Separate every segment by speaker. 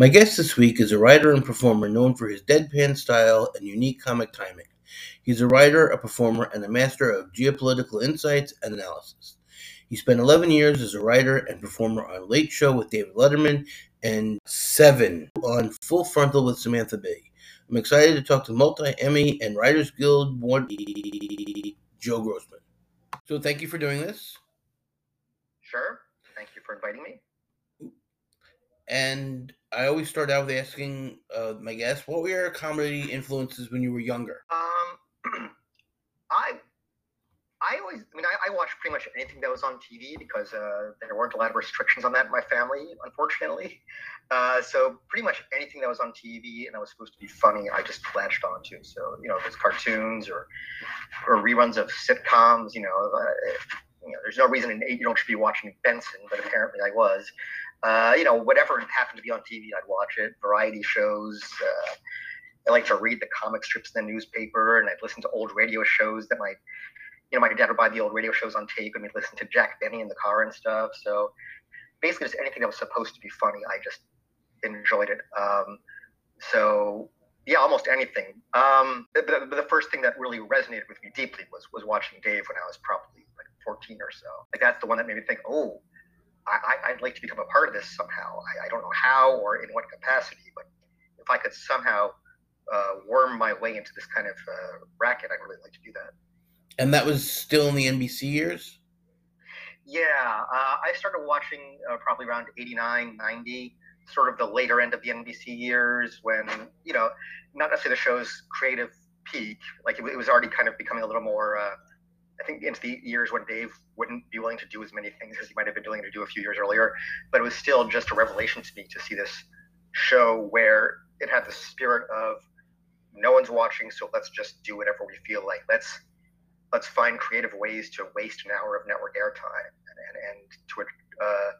Speaker 1: My guest this week is a writer and performer known for his deadpan style and unique comic timing. He's a writer, a performer, and a master of geopolitical insights and analysis. He spent 11 years as a writer and performer on Late Show with David Letterman and Seven on Full Frontal with Samantha Bee. I'm excited to talk to multi Emmy and Writers Guild award Joe Grossman. So, thank you for doing this.
Speaker 2: Sure. Thank you for inviting me.
Speaker 1: And I always start out with asking uh, my guests, what were your comedy influences when you were younger?
Speaker 2: Um, I, I always, I mean, I, I, watched pretty much anything that was on TV because uh, there weren't a lot of restrictions on that in my family, unfortunately. Uh, so pretty much anything that was on TV and that was supposed to be funny, I just latched onto. So you know, if it's cartoons or or reruns of sitcoms, you know, uh, you know, there's no reason in eight you don't should be watching Benson, but apparently I was. Uh, you know, whatever happened to be on TV, I'd watch it. Variety shows. Uh, I like to read the comic strips in the newspaper, and I'd listen to old radio shows that my, you know, my dad would buy the old radio shows on tape, and we'd listen to Jack Benny in the car and stuff. So basically, just anything that was supposed to be funny, I just enjoyed it. Um, so yeah, almost anything. Um, the, first thing that really resonated with me deeply was was watching Dave when I was probably like 14 or so. Like that's the one that made me think, oh, I, would like to become a part of this somehow. I, I, don't know how or in what capacity, but if I could somehow uh, worm my way into this kind of uh, racket, I'd really like to do that.
Speaker 1: And that was still in the NBC years?
Speaker 2: Yeah, uh, I started watching uh, probably around 89, 90, sort of the later end of the NBC years when, you know, not necessarily the show's creative peak, like it, it was already kind of becoming a little more uh, I think into the years when Dave wouldn't be willing to do as many things as he might have been willing to do a few years earlier. But it was still just a revelation to me to see this show where it had the spirit of no one's watching, so let's just do whatever we feel like. Let's let's find creative ways to waste an hour of network airtime and, and, and to a uh,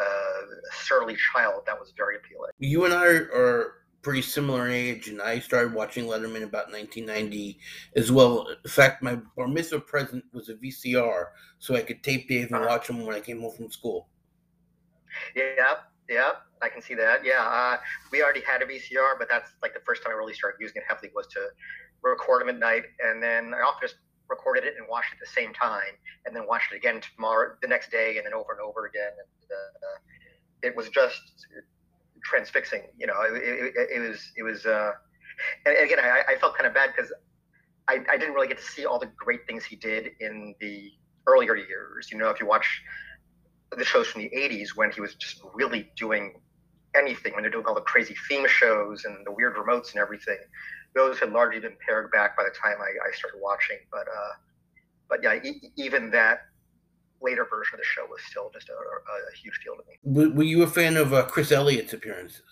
Speaker 2: uh, surly child that was very appealing.
Speaker 1: You and I are pretty similar age, and I started watching Letterman about 1990 as well. In fact, my bar mitzvah present was a VCR, so I could tape Dave and uh-huh. watch him when I came home from school.
Speaker 2: Yeah, yeah, I can see that. Yeah, uh, we already had a VCR, but that's like the first time I really started using it heavily was to record him at night, and then I often just recorded it and watched it at the same time, and then watched it again tomorrow, the next day, and then over and over again. And, uh, it was just transfixing. You know, it, it, it was it was. Uh, and again, I, I felt kind of bad because I, I didn't really get to see all the great things he did in the earlier years. You know, if you watch the shows from the '80s when he was just really doing anything, when they're doing all the crazy theme shows and the weird remotes and everything, those had largely been pared back by the time I, I started watching. But uh, but yeah, e- even that later version of the show was still just a, a, a huge deal to
Speaker 1: me. Were you a fan of uh, Chris Elliott's appearances?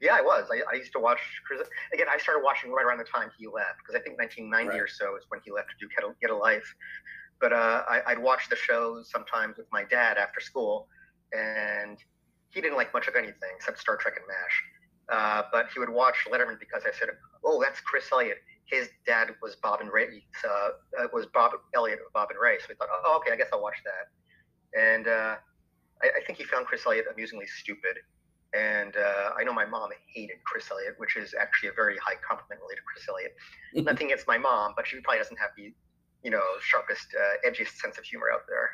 Speaker 2: Yeah, I was. I, I, used to watch Chris. Again, I started watching right around the time he left because I think 1990 right. or so is when he left to do Get a, Get a Life. But uh, I, would watch the shows sometimes with my dad after school, and he didn't like much of anything except Star Trek and MASH. Uh, but he would watch Letterman because I said, "Oh, that's Chris Elliott his dad was Bob and Ray, uh, uh, was Bob Elliott Bob and Ray. So we thought, oh, okay, I guess I'll watch that. And uh, I, I, think he found Chris Elliott amusingly stupid. And uh, I know my mom hated Chris Elliott, which is actually a very high compliment related to Chris Elliott. Nothing against my mom, but she probably doesn't have the, you know, sharpest, uh, edgiest sense of humor out there.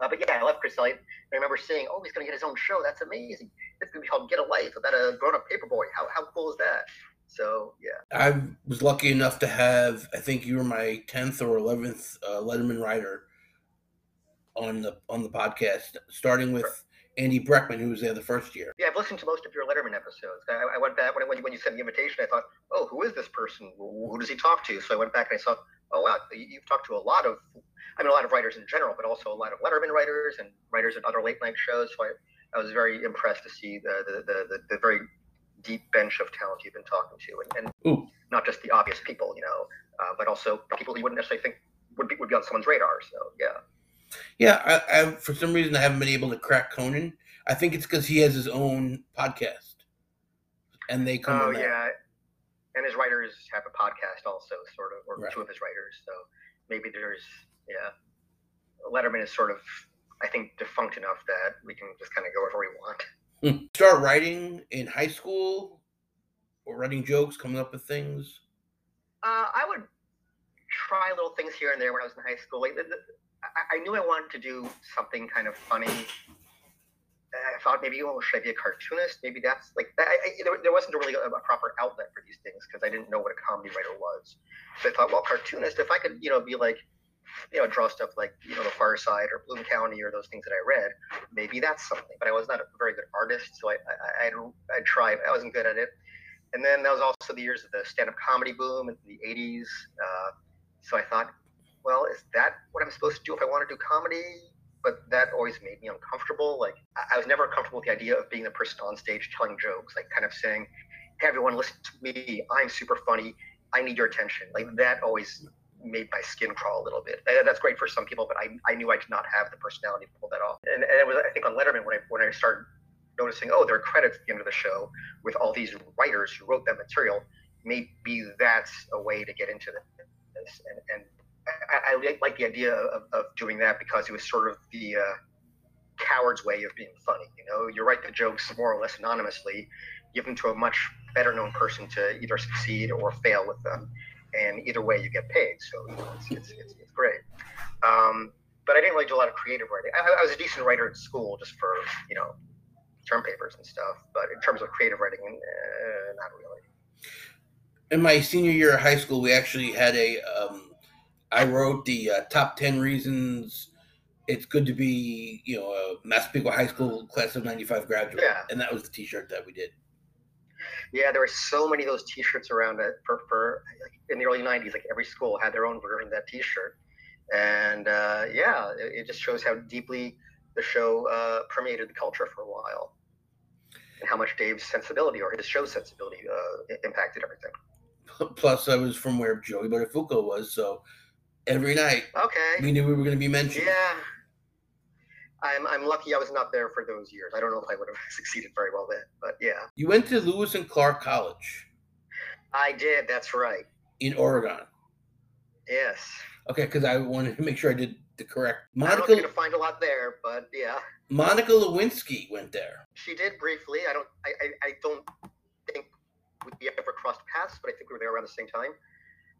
Speaker 2: Uh, but yeah, I love Chris Elliott. I remember seeing, "Oh, he's going to get his own show. That's amazing. It's going to be called Get a Life about a grown-up paperboy. How how cool is that?" So yeah,
Speaker 1: I was lucky enough to have. I think you were my tenth or eleventh uh, Letterman writer on the on the podcast, starting with. Andy Breckman, who was there the first year.
Speaker 2: Yeah, I've listened to most of your Letterman episodes. I, I went back when, when, when you sent the invitation. I thought, oh, who is this person? Who does he talk to? So I went back and I saw, oh wow, you've talked to a lot of, I mean, a lot of writers in general, but also a lot of Letterman writers and writers at other late night shows. So I, I was very impressed to see the the, the, the, the very deep bench of talent you've been talking to, and, and not just the obvious people, you know, uh, but also people you wouldn't necessarily think would be would be on someone's radar. So yeah.
Speaker 1: Yeah, I, I, for some reason I haven't been able to crack Conan. I think it's because he has his own podcast, and they come.
Speaker 2: Oh yeah, and his writers have a podcast also, sort of, or right. two of his writers. So maybe there's yeah, Letterman is sort of I think defunct enough that we can just kind of go wherever we want.
Speaker 1: Hmm. Start writing in high school or writing jokes, coming up with things?
Speaker 2: Uh, I would try little things here and there when I was in high school. Like, the, the, I, I, knew I wanted to do something kind of funny. I thought maybe, oh, should I be a cartoonist? Maybe that's like that. I, there, there, wasn't really a, a, proper outlet for these things because I didn't know what a comedy writer was. So I thought, well, cartoonist. If I could, you know, be like, you know, draw stuff like you know, The Far Side or Bloom County or those things that I read, maybe that's something. But I was not a very good artist, so I, I, I, I tried. I wasn't good at it. And then that was also the years of the stand-up comedy boom in the '80s. Uh, so I thought, well, is that what I'm supposed to do if I want to do comedy? But that always made me uncomfortable. Like I was never comfortable with the idea of being the person on stage telling jokes, like kind of saying, "Hey, everyone, listen to me. I'm super funny. I need your attention." Like that always made my skin crawl a little bit. And that's great for some people, but I, I knew I did not have the personality to pull that off. And, and it was I think on Letterman when I when I started noticing, oh, there are credits at the end of the show with all these writers who wrote that material. Maybe that's a way to get into this and, and I, I like the idea of, of doing that because it was sort of the uh, coward's way of being funny. You know, you write the jokes more or less anonymously, give them to a much better known person to either succeed or fail with them, and either way you get paid. So you know, it's, it's, it's, it's, great. Um, but I didn't really do a lot of creative writing. I, I, was a decent writer at school, just for you know term papers and stuff. But in terms of creative writing, uh, not really
Speaker 1: in my senior year of high school, we actually had a. Um, I wrote the uh, top ten reasons it's good to be, you know, a Massapequa High School class of '95 graduate.
Speaker 2: Yeah.
Speaker 1: And that was the T-shirt that we did.
Speaker 2: Yeah, there were so many of those T-shirts around it for, for like in the early '90s. Like every school had their own version of that T-shirt, and uh, yeah, it, it, just shows how deeply the show uh, permeated the culture for a while, and how much Dave's sensibility or his show's sensibility uh, impacted everything.
Speaker 1: Plus, I was from where Joey Buttafuoco was, so every night,
Speaker 2: okay,
Speaker 1: we knew we were going to be mentioned.
Speaker 2: Yeah, I'm I'm lucky I was not there for those years. I don't know if I would have succeeded very well then, but yeah.
Speaker 1: You went to Lewis and Clark College.
Speaker 2: I did. That's right.
Speaker 1: In Oregon.
Speaker 2: Yes.
Speaker 1: Okay, because I wanted to make sure I did the correct.
Speaker 2: Monica. I'm going to find a lot there, but yeah.
Speaker 1: Monica Lewinsky went there.
Speaker 2: She did briefly. I don't. I. I, I don't think we ever crossed paths, but I think we were there around the same time.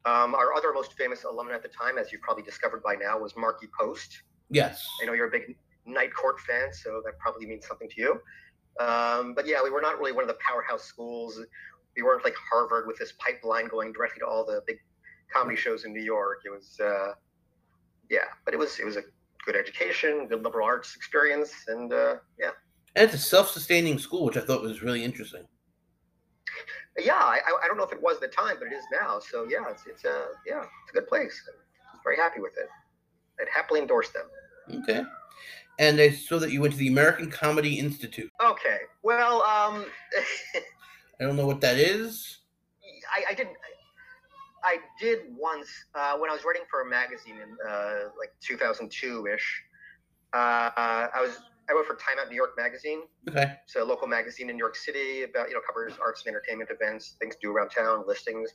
Speaker 2: Um, our other most famous alumna at the time, as you've probably discovered by now, was Markie Post.
Speaker 1: Yes.
Speaker 2: I know you're a big Night Court fan, so that probably means something to you. Um, but yeah, we were not really one of the powerhouse schools. We weren't like Harvard with this pipeline going directly to all the big comedy shows in New York. It was, uh, yeah, but it was it was a good education, good liberal arts experience, and uh, yeah.
Speaker 1: And it's a self-sustaining school, which I thought was really interesting
Speaker 2: yeah, I, I don't know if it was the time, but it is now. So yeah, it's it's a yeah, it's a good place. I'm very happy with it. I'd happily endorse them.
Speaker 1: Okay. And I saw that you went to the American Comedy Institute.
Speaker 2: Okay. Well, um,
Speaker 1: I don't know what that is.
Speaker 2: I, I didn't. I did once uh, when I was writing for a magazine in uh, like 2002 ish. Uh, I was I wrote for Time Out New York Magazine.
Speaker 1: Okay.
Speaker 2: It's a local magazine in New York City about, you know, covers arts and entertainment events, things to do around town, listings.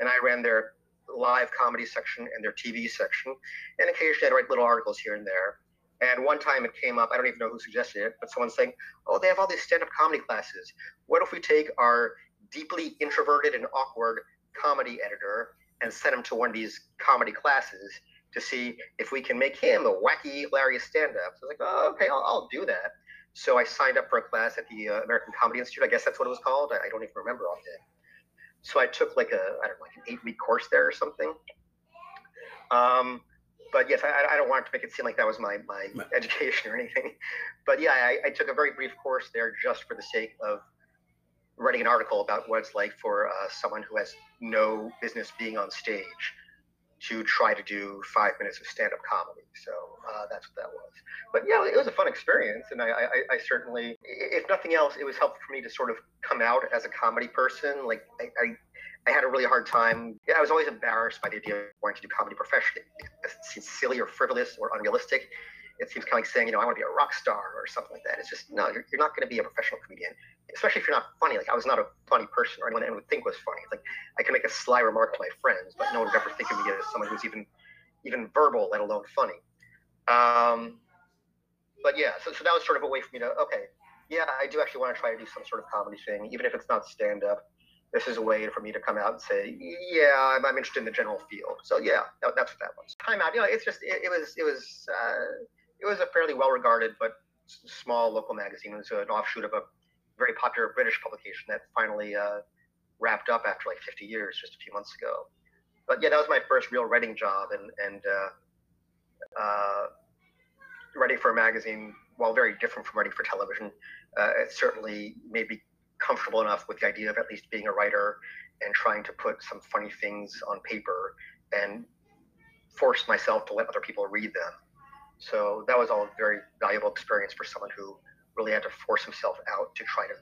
Speaker 2: And I ran their live comedy section and their TV section. And occasionally I'd write little articles here and there. And one time it came up, I don't even know who suggested it, but someone saying, Oh, they have all these stand up comedy classes. What if we take our deeply introverted and awkward comedy editor and send him to one of these comedy classes? to see if we can make him a wacky, hilarious stand-up. So I was like, oh, okay, I'll, I'll do that. So I signed up for a class at the uh, American Comedy Institute. I guess that's what it was called. I, I don't even remember offhand. So I took like a, I don't know, like an eight-week course there or something. Um, but yes, I, I, don't want to make it seem like that was my, my education or anything. But yeah, I, I, took a very brief course there just for the sake of writing an article about what it's like for uh, someone who has no business being on stage to try to do five minutes of stand-up comedy. So uh, that's what that was. But yeah, it was a fun experience, and I, I, I, certainly, if nothing else, it was helpful for me to sort of come out as a comedy person. Like I, I, I had a really hard time. I was always embarrassed by the idea of wanting to do comedy professionally. It seems silly or frivolous or unrealistic it seems kind of like saying, you know, I want to be a rock star or something like that. It's just no, you're, you're not going to be a professional comedian, especially if you're not funny. Like I was not a funny person or anyone anyone would think was funny. It's like I can make a sly remark to my friends, but no one would ever think of me as someone who's even even verbal, let alone funny. Um, but yeah, so, so that was sort of a way for me to okay, yeah, I do actually want to try to do some sort of comedy thing, even if it's not stand up. This is a way for me to come out and say, yeah, I'm, I'm interested in the general field. So yeah, that, that's what that was. Time out, you know, it's just it, it was it was uh, it was a fairly well regarded but small local magazine. It was an offshoot of a very popular British publication that finally uh, wrapped up after like 50 years, just a few months ago. But yeah, that was my first real writing job, and and uh, uh, writing for a magazine, while very different from writing for television, uh, it certainly made me comfortable enough with the idea of at least being a writer and trying to put some funny things on paper and force myself to let other people read them. So that was all a very valuable experience for someone who really had to force himself out to try to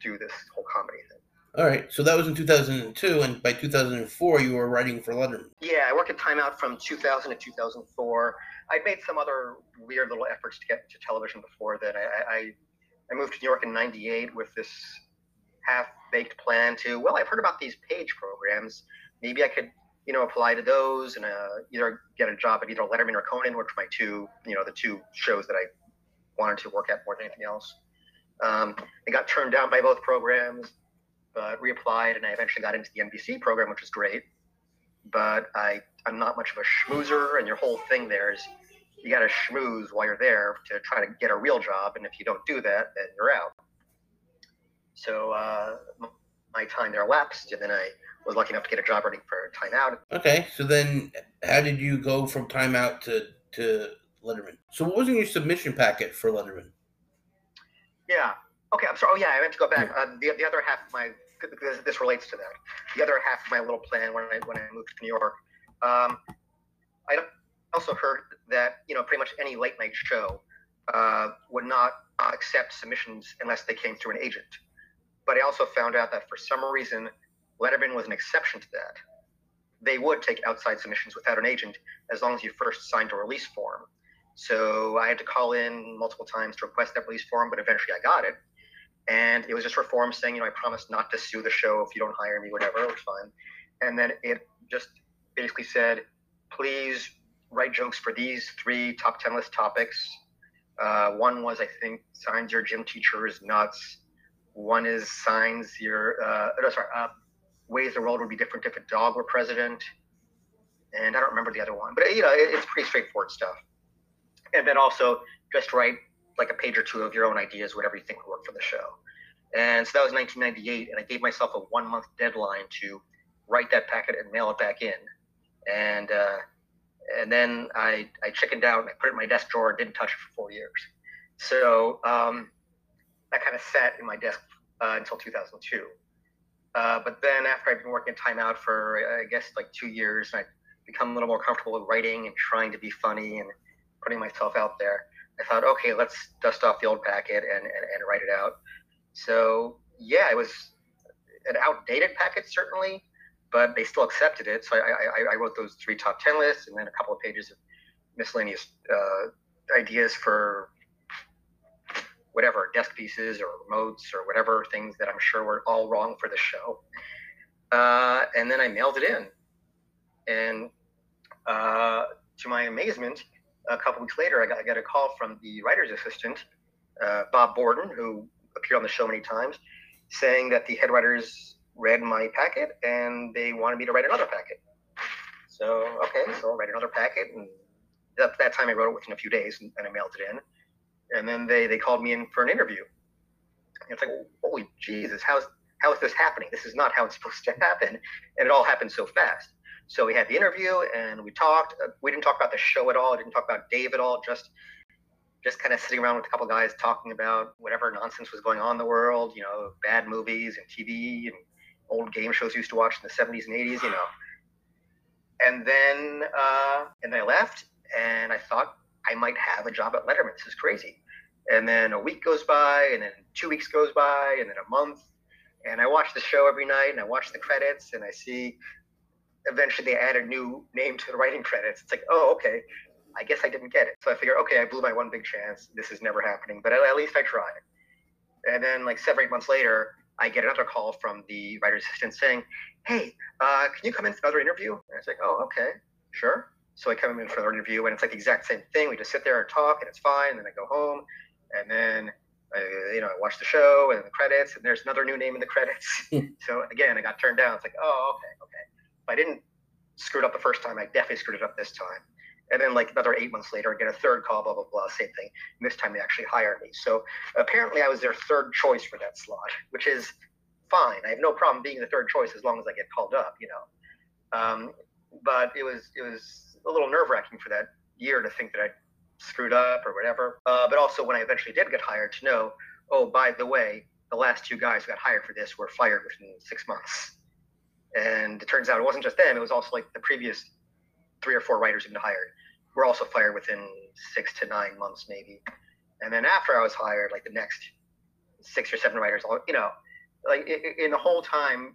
Speaker 2: do this whole comedy thing.
Speaker 1: All right, so that was in 2002, and by 2004, you were writing for Letterman.
Speaker 2: Yeah, I worked at Time Out from 2000 to 2004. I'd made some other weird little efforts to get to television before then. I, I, I moved to New York in '98 with this half-baked plan to, well, I've heard about these page programs. Maybe I could, you know, apply to those and uh, either get a job at either Letterman or Conan, which my two, you know, the two shows that I wanted to work at more than anything else. Um, I got turned down by both programs but reapplied and I eventually got into the NBC program, which was great. But I, I'm not much of a schmoozer, and your whole thing there is you got to schmooze while you're there to try to get a real job. And if you don't do that, then you're out. So uh, my time there lapsed, and then I was lucky enough to get a job running for timeout.
Speaker 1: Okay, so then how did you go from timeout to, to Letterman? So what was in your submission packet for Letterman?
Speaker 2: Yeah, Okay, I'm sorry. Oh yeah, I meant to go back. Uh, the the other half of my because this relates to that. The other half of my little plan when I when I moved to New York, um, I also heard that you know pretty much any late night show uh, would not accept submissions unless they came through an agent. But I also found out that for some reason, Letterman was an exception to that. They would take outside submissions without an agent as long as you first signed a release form. So I had to call in multiple times to request that release form, but eventually I got it and it was just reform saying, you know, I promise not to sue the show if you don't hire me, whatever, it was fine. And then it just basically said, please write jokes for these three top 10 list topics. Uh, one was, I think, signs your gym teacher is nuts. One is signs your, uh, no, sorry, uh, ways the world would be different if a dog were president. And I don't remember the other one, but you know, it, it's pretty straightforward stuff. And then also just write like a page or two of your own ideas, whatever you think would work for the show. And so that was 1998, and I gave myself a one month deadline to write that packet and mail it back in. And uh, and then I, I chickened out and I put it in my desk drawer and didn't touch it for four years. So um, that kind of sat in my desk uh, until 2002. Uh, but then after I've been working at Time Out for, I guess, like two years, I become a little more comfortable with writing and trying to be funny and putting myself out there. I thought, okay, let's dust off the old packet and, and, and write it out. So yeah, it was an outdated packet certainly, but they still accepted it. So I, I, I wrote those three top ten lists and then a couple of pages of miscellaneous uh, ideas for whatever desk pieces or remotes or whatever things that I'm sure were all wrong for the show. Uh, and then I mailed it in, and uh, to my amazement, a couple weeks later, I got, I got a call from the writer's assistant, uh, Bob Borden, who appeared on the show many times, saying that the head writers read my packet and they wanted me to write another packet. So, okay, so I'll write another packet. And that, that time I wrote it within a few days and, and I mailed it in. And then they, they called me in for an interview. And it's like, holy Jesus, how's, how is this happening? This is not how it's supposed to happen. And it all happened so fast. So we had the interview and we talked. Uh, we didn't talk about the show at all. Didn't talk about Dave at all. Just just kind of sitting around with a couple guys talking about whatever nonsense was going on in the world. You know, bad movies and TV and old game shows used to watch in the 70s and 80s. You know. And then uh, and I left and I thought I might have a job at Letterman. This is crazy. And then a week goes by, and then two weeks goes by, and then a month. And I watch the show every night, and I watch the credits, and I see eventually they add a new name to the writing credits. It's like, oh, okay, I guess I didn't get it. So I figure, okay, I blew my one big chance. This is never happening, but at least I tried. And then, like seven, eight months later, I get another call from the writer's assistant saying, hey, uh, can you come in for another interview? And it's like, oh, okay, sure. So I come in for another interview, and it's like the exact same thing. We just sit there and talk, and it's fine. And then I go home, and then I, you know, I watched the show and the credits, and there's another new name in the credits. so again, I got turned down. It's like, oh, okay, okay. If I didn't screw it up the first time, I definitely screwed it up this time. And then like another eight months later, I get a third call, blah blah blah, same thing. And this time they actually hired me. So apparently I was their third choice for that slot, which is fine. I have no problem being the third choice as long as I get called up, you know. Um, but it was it was a little nerve wracking for that year to think that I screwed up or whatever. Uh, but also when I eventually did get hired, to know, oh, by the way, the last two guys who got hired for this were fired within six months. And it turns out it wasn't just them; it was also like the previous three or four writers who'd been hired were also fired within six to nine months, maybe. And then after I was hired, like the next six or seven writers, all you know, like in the whole time,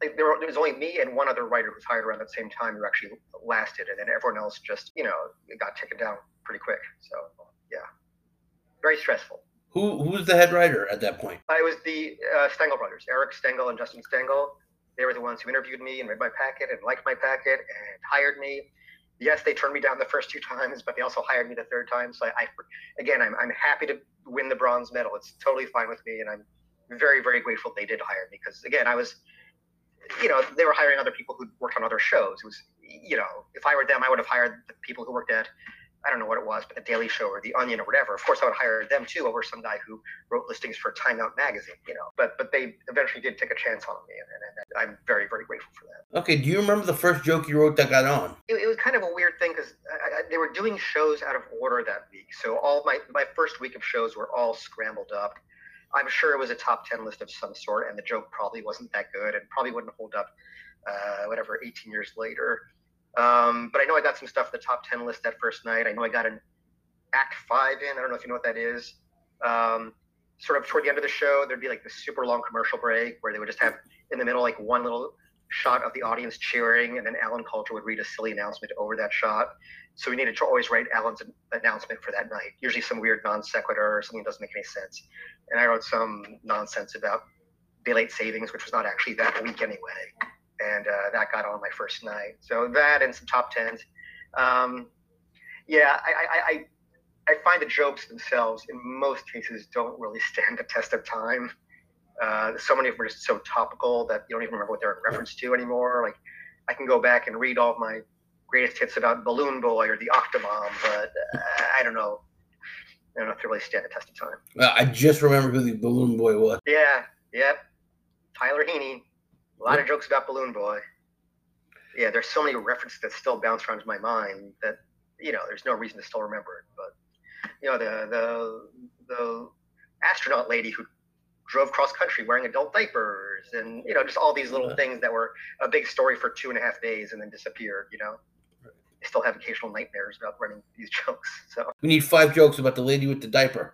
Speaker 2: like there, was only me and one other writer who was hired around the same time who actually lasted, and then everyone else just you know got taken down pretty quick. So yeah, very stressful.
Speaker 1: Who who was the head writer at that point?
Speaker 2: I was the uh, Stangel brothers, Eric Stangel and Justin Stangel. They were the ones who interviewed me and read my packet and liked my packet and hired me. Yes, they turned me down the first two times, but they also hired me the third time. So I, I again, I'm, I'm happy to win the bronze medal. It's totally fine with me, and I'm very, very grateful they did hire me because again, I was, you know, they were hiring other people who worked on other shows. It was, you know, if I were them, I would have hired the people who worked at I don't know what it was, but the Daily Show or the Onion or whatever. Of course, I would hire them too over some guy who wrote listings for Time Out magazine, you know. But but they eventually did take a chance on me, and, and, and I'm very very grateful for that.
Speaker 1: Okay, do you remember the first joke you wrote that got on?
Speaker 2: It, it was kind of a weird thing because they were doing shows out of order that week, so all my my first week of shows were all scrambled up. I'm sure it was a top ten list of some sort, and the joke probably wasn't that good and probably wouldn't hold up, uh, whatever, 18 years later. Um, but I know I got some stuff in the top 10 list that first night. I know I got an Act 5 in. I don't know if you know what that is. Um, sort of toward the end of the show, there'd be like this super long commercial break where they would just have in the middle like one little shot of the audience cheering, and then Alan Kalter would read a silly announcement over that shot. So we needed to always write Alan's announcement for that night, usually some weird non sequitur or something that doesn't make any sense. And I wrote some nonsense about daylight savings, which was not actually that week anyway and uh, that got on my first night. So that and some top tens. Um, yeah, I, I, I, I, find the jokes themselves in most cases don't really stand the test of time. Uh, so many of them are just so topical that you don't even remember what they're in reference to anymore. Like I can go back and read all of my greatest hits about Balloon Boy or the Octomom, but uh, I don't know. I don't know if they really stand the test of time.
Speaker 1: Well, I just remember who the Balloon Boy was.
Speaker 2: Yeah, yep. Tyler Heaney. A lot of jokes about Balloon Boy. Yeah, there's so many references that still bounce around my mind that you know there's no reason to still remember it. But you know the the the astronaut lady who drove cross country wearing adult diapers and you know just all these little things that were a big story for two and a half days and then disappeared you know I still have occasional nightmares about running these jokes so
Speaker 1: we need five jokes about the lady with the diaper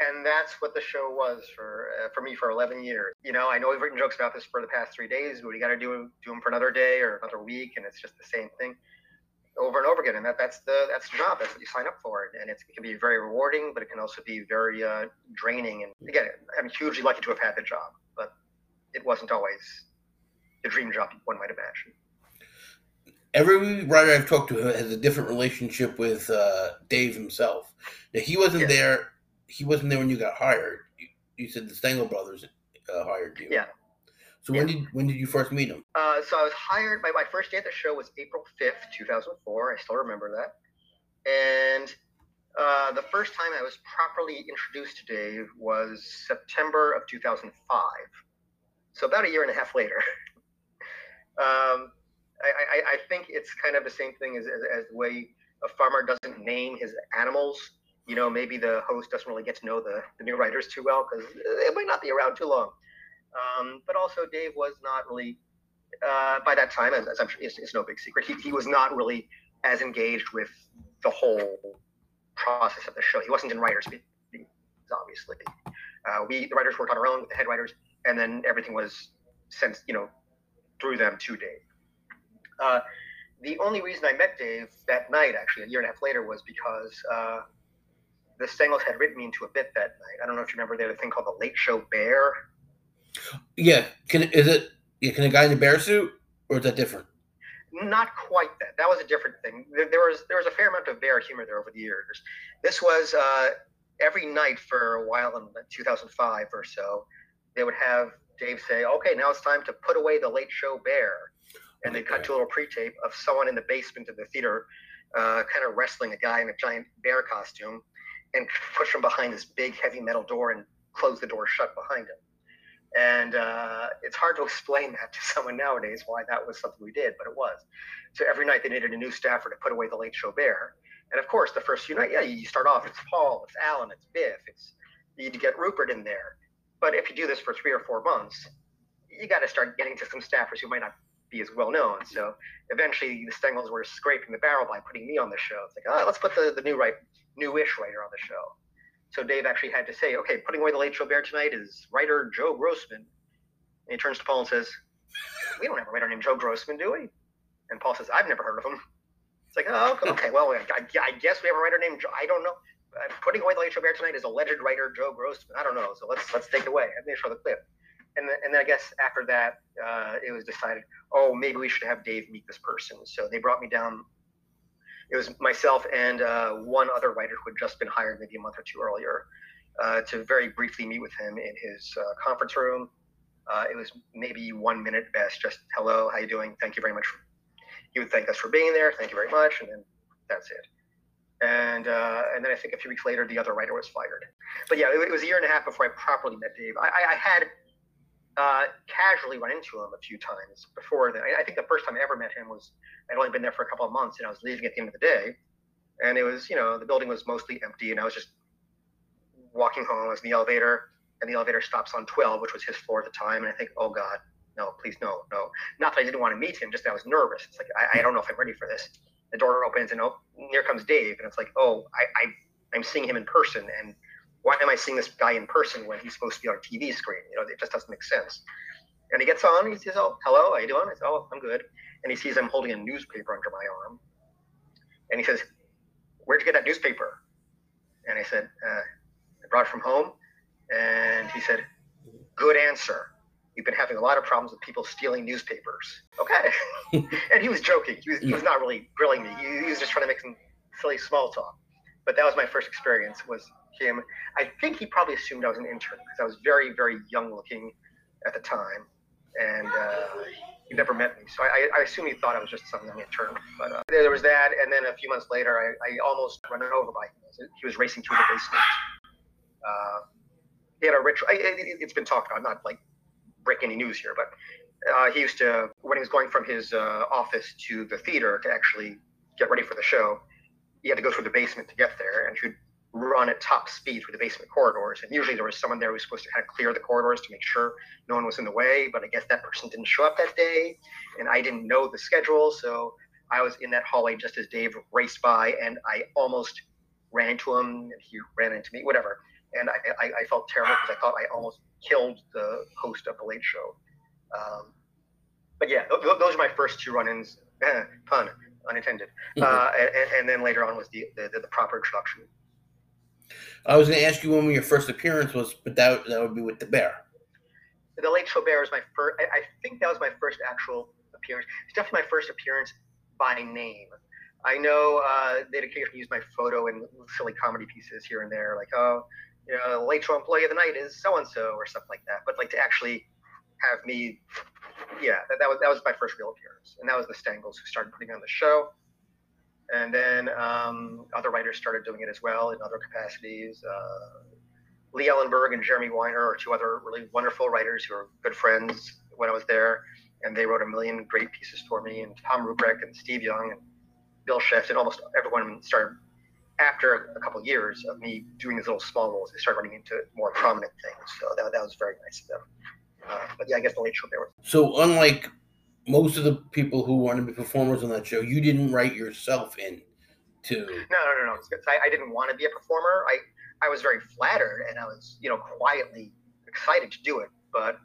Speaker 2: and that's what the show was for uh, for me for 11 years. You know, I know we've written jokes about this for the past three days, but we got to do do them for another day or another week, and it's just the same thing over and over again. And that that's the that's the job. That's what you sign up for, and it can be very rewarding, but it can also be very uh, draining. And again, I'm hugely lucky to have had the job, but it wasn't always the dream job one might imagine.
Speaker 1: Every writer I've talked to has a different relationship with uh, Dave himself. Now, he wasn't there he wasn't there when you got hired. You, you said the Stangel brothers uh, hired you.
Speaker 2: Yeah.
Speaker 1: So when did when did you first meet him?
Speaker 2: Uh, so I was hired. My, my first day at the show was April fifth, two thousand four. I still remember that. And uh, the first time I was properly introduced to Dave was September of two thousand five. So about a year and a half later. um, I, I, I, think it's kind of the same thing as, as, as the way a farmer doesn't name his animals you know, maybe the host doesn't really get to know the, the new writers too well because it might not be around too long. Um, but also, Dave was not really, uh, by that time, as, as I'm sure it's, it's, no big secret, he, he was not really as engaged with the whole process of the show. He wasn't in writers' meetings, obviously. Uh, we, the writers, worked on our own with the head writers, and then everything was sent, you know, through them to Dave. Uh, the only reason I met Dave that night, actually, a year and a half later, was because uh, the Stangels had written me into a bit that night. I don't know if you remember they had a thing called the Late Show Bear.
Speaker 1: Yeah, can is it? Yeah, can a guy in a bear suit, or is that different?
Speaker 2: Not quite that. That was a different thing. There, there was there was a fair amount of bear humor there over the years. This was uh, every night for a while in 2005 or so, they would have Dave say, "Okay, now it's time to put away the Late Show bear," and they cut to a little pre-tape of someone in the basement of the theater, uh, kind of wrestling a guy in a giant bear costume, and push him behind this big heavy metal door and close the door shut behind him. And uh, it's hard to explain that to someone nowadays why that was something we did, but it was. So every night they needed a new staffer to put away the Late Show bear. And of course, the first few nights, yeah, you start off, it's Paul, it's Alan, it's Biff, it's you need to get Rupert in there. But if you do this for three or four months, you got to start getting to some staffers who might not be as well known. So eventually, the Stangels were scraping the barrel by putting me on the show. It's like, oh, let's put the, the new right, newish writer on the show. So Dave actually had to say, okay, putting away the Late Show Bear tonight is writer Joe Grossman. And he turns to Paul and says, we don't have a writer named Joe Grossman, do we? And Paul says, I've never heard of him. It's like, oh, okay, well, I, I guess we have a writer named Joe. I don't know. Uh, putting away the Late Show Bear tonight is alleged writer Joe Grossman. I don't know. So let's let's take it away. And they show the clip. And then, and then I guess after that, uh, it was decided, oh, maybe we should have Dave meet this person. So they brought me down. It was myself and uh, one other writer who had just been hired maybe a month or two earlier uh, to very briefly meet with him in his uh, conference room. Uh, it was maybe one minute best, just hello, how you doing? Thank you very much. He would thank us for being there. Thank you very much, and then that's it and uh, and then I think a few weeks later the other writer was fired. But yeah, it, it was a year and a half before I properly met Dave. I, I, I had uh, casually run into him a few times before then. I, I, think the first time I ever met him was I'd only been there for a couple of months and I was leaving at the end of the day, and it was you know the building was mostly empty and I was just walking home. I was in the elevator and the elevator stops on 12, which was his floor at the time, and I think, oh God, no, please no, no. Not that I didn't want to meet him, just that I was nervous. It's like I, I don't know if I'm ready for this the door opens and oh, here comes Dave, and it's like, oh, I, I I'm seeing him in person, and why am I seeing this guy in person when he's supposed to be on a TV screen? You know, it just doesn't make sense. And he gets on, he says, oh, hello, how you doing? I said, oh, I'm good. And he sees I'm holding a newspaper under my arm, and he says, where'd you get that newspaper? And I said, uh, I brought it from home. And he said, good answer. You've been having a lot of problems with people stealing newspapers. Okay. and he was joking. He was, he was not really grilling me. He, he was just trying to make some silly small talk. But that was my first experience was him. I think he probably assumed I was an intern because I was very, very young looking at the time. And uh, he never met me. So I, I assume he thought I was just some young intern. But uh, there was that. And then a few months later, I, I almost run over by him. He was racing through the basement. Uh, he had a rich, it, has been talked about, not like break any news here, but uh, he used to, when he was going from his uh, office to the theater to actually get ready for the show, he had to go through the basement to get there, and he'd run at top speed through the basement corridors. And usually there was someone there who was supposed to kind of clear the corridors to make sure no one was in the way. But I guess that person didn't show up that day, and I didn't know the schedule, so I was in that hallway just as Dave raced by, and I almost ran into him, and he ran into me, whatever. And I, I, I felt terrible because I thought I almost killed the host of the Late Show. Um, but yeah, th- those are my first two run-ins. pun unintended. Mm-hmm. Uh, and, and, then later on was the, the, the proper introduction.
Speaker 1: I was going to ask you when your first appearance was, but that that would be with the Bear.
Speaker 2: The Late Show Bear was my first. I, I think that was my first actual appearance. It's definitely my first appearance by name. I know uh, they'd occasionally use my photo in silly comedy pieces here and there, like, oh, you know, late show employee of the night is so and so or something like that. But like to actually have me, yeah, that, that was that was my first real appearance, and that was the Stangels who started putting on the show, and then um, other writers started doing it as well in other capacities. Uh, Lee Ellenberg and Jeremy Weiner are two other really wonderful writers who are good friends when I was there, and they wrote a million great pieces for me. And Tom Ruprecht and Steve Young and Bill Scheft and almost everyone started after a couple of years of me doing these little small roles, they started running into more prominent things. So that, that was very nice of them. Uh, but yeah, I guess the late show there was.
Speaker 1: So unlike most of the people who want to be performers on that show, you didn't write yourself in to. No,
Speaker 2: no, no, no. I, I didn't want to be a performer. I I was very flattered and I was you know quietly excited to do it. But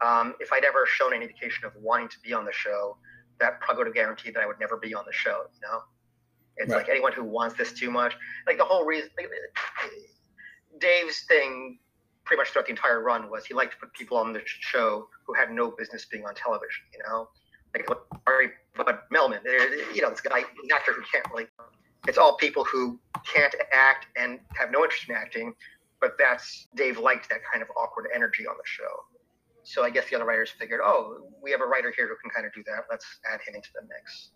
Speaker 2: um, if I'd ever shown any indication of wanting to be on the show, that probably would have guaranteed that I would never be on the show. You know. It's right. like anyone who wants this too much. Like the whole reason, like, Dave's thing, pretty much throughout the entire run, was he liked to put people on the show who had no business being on television. You know, like Bud Melman, eh, you know, this guy, an actor who can't really it's all people who can't act and have no interest in acting, but that's Dave liked that kind of awkward energy on the show. So I guess the other writers figured, oh, we have a writer here who can kind of do that. Let's add him into the mix.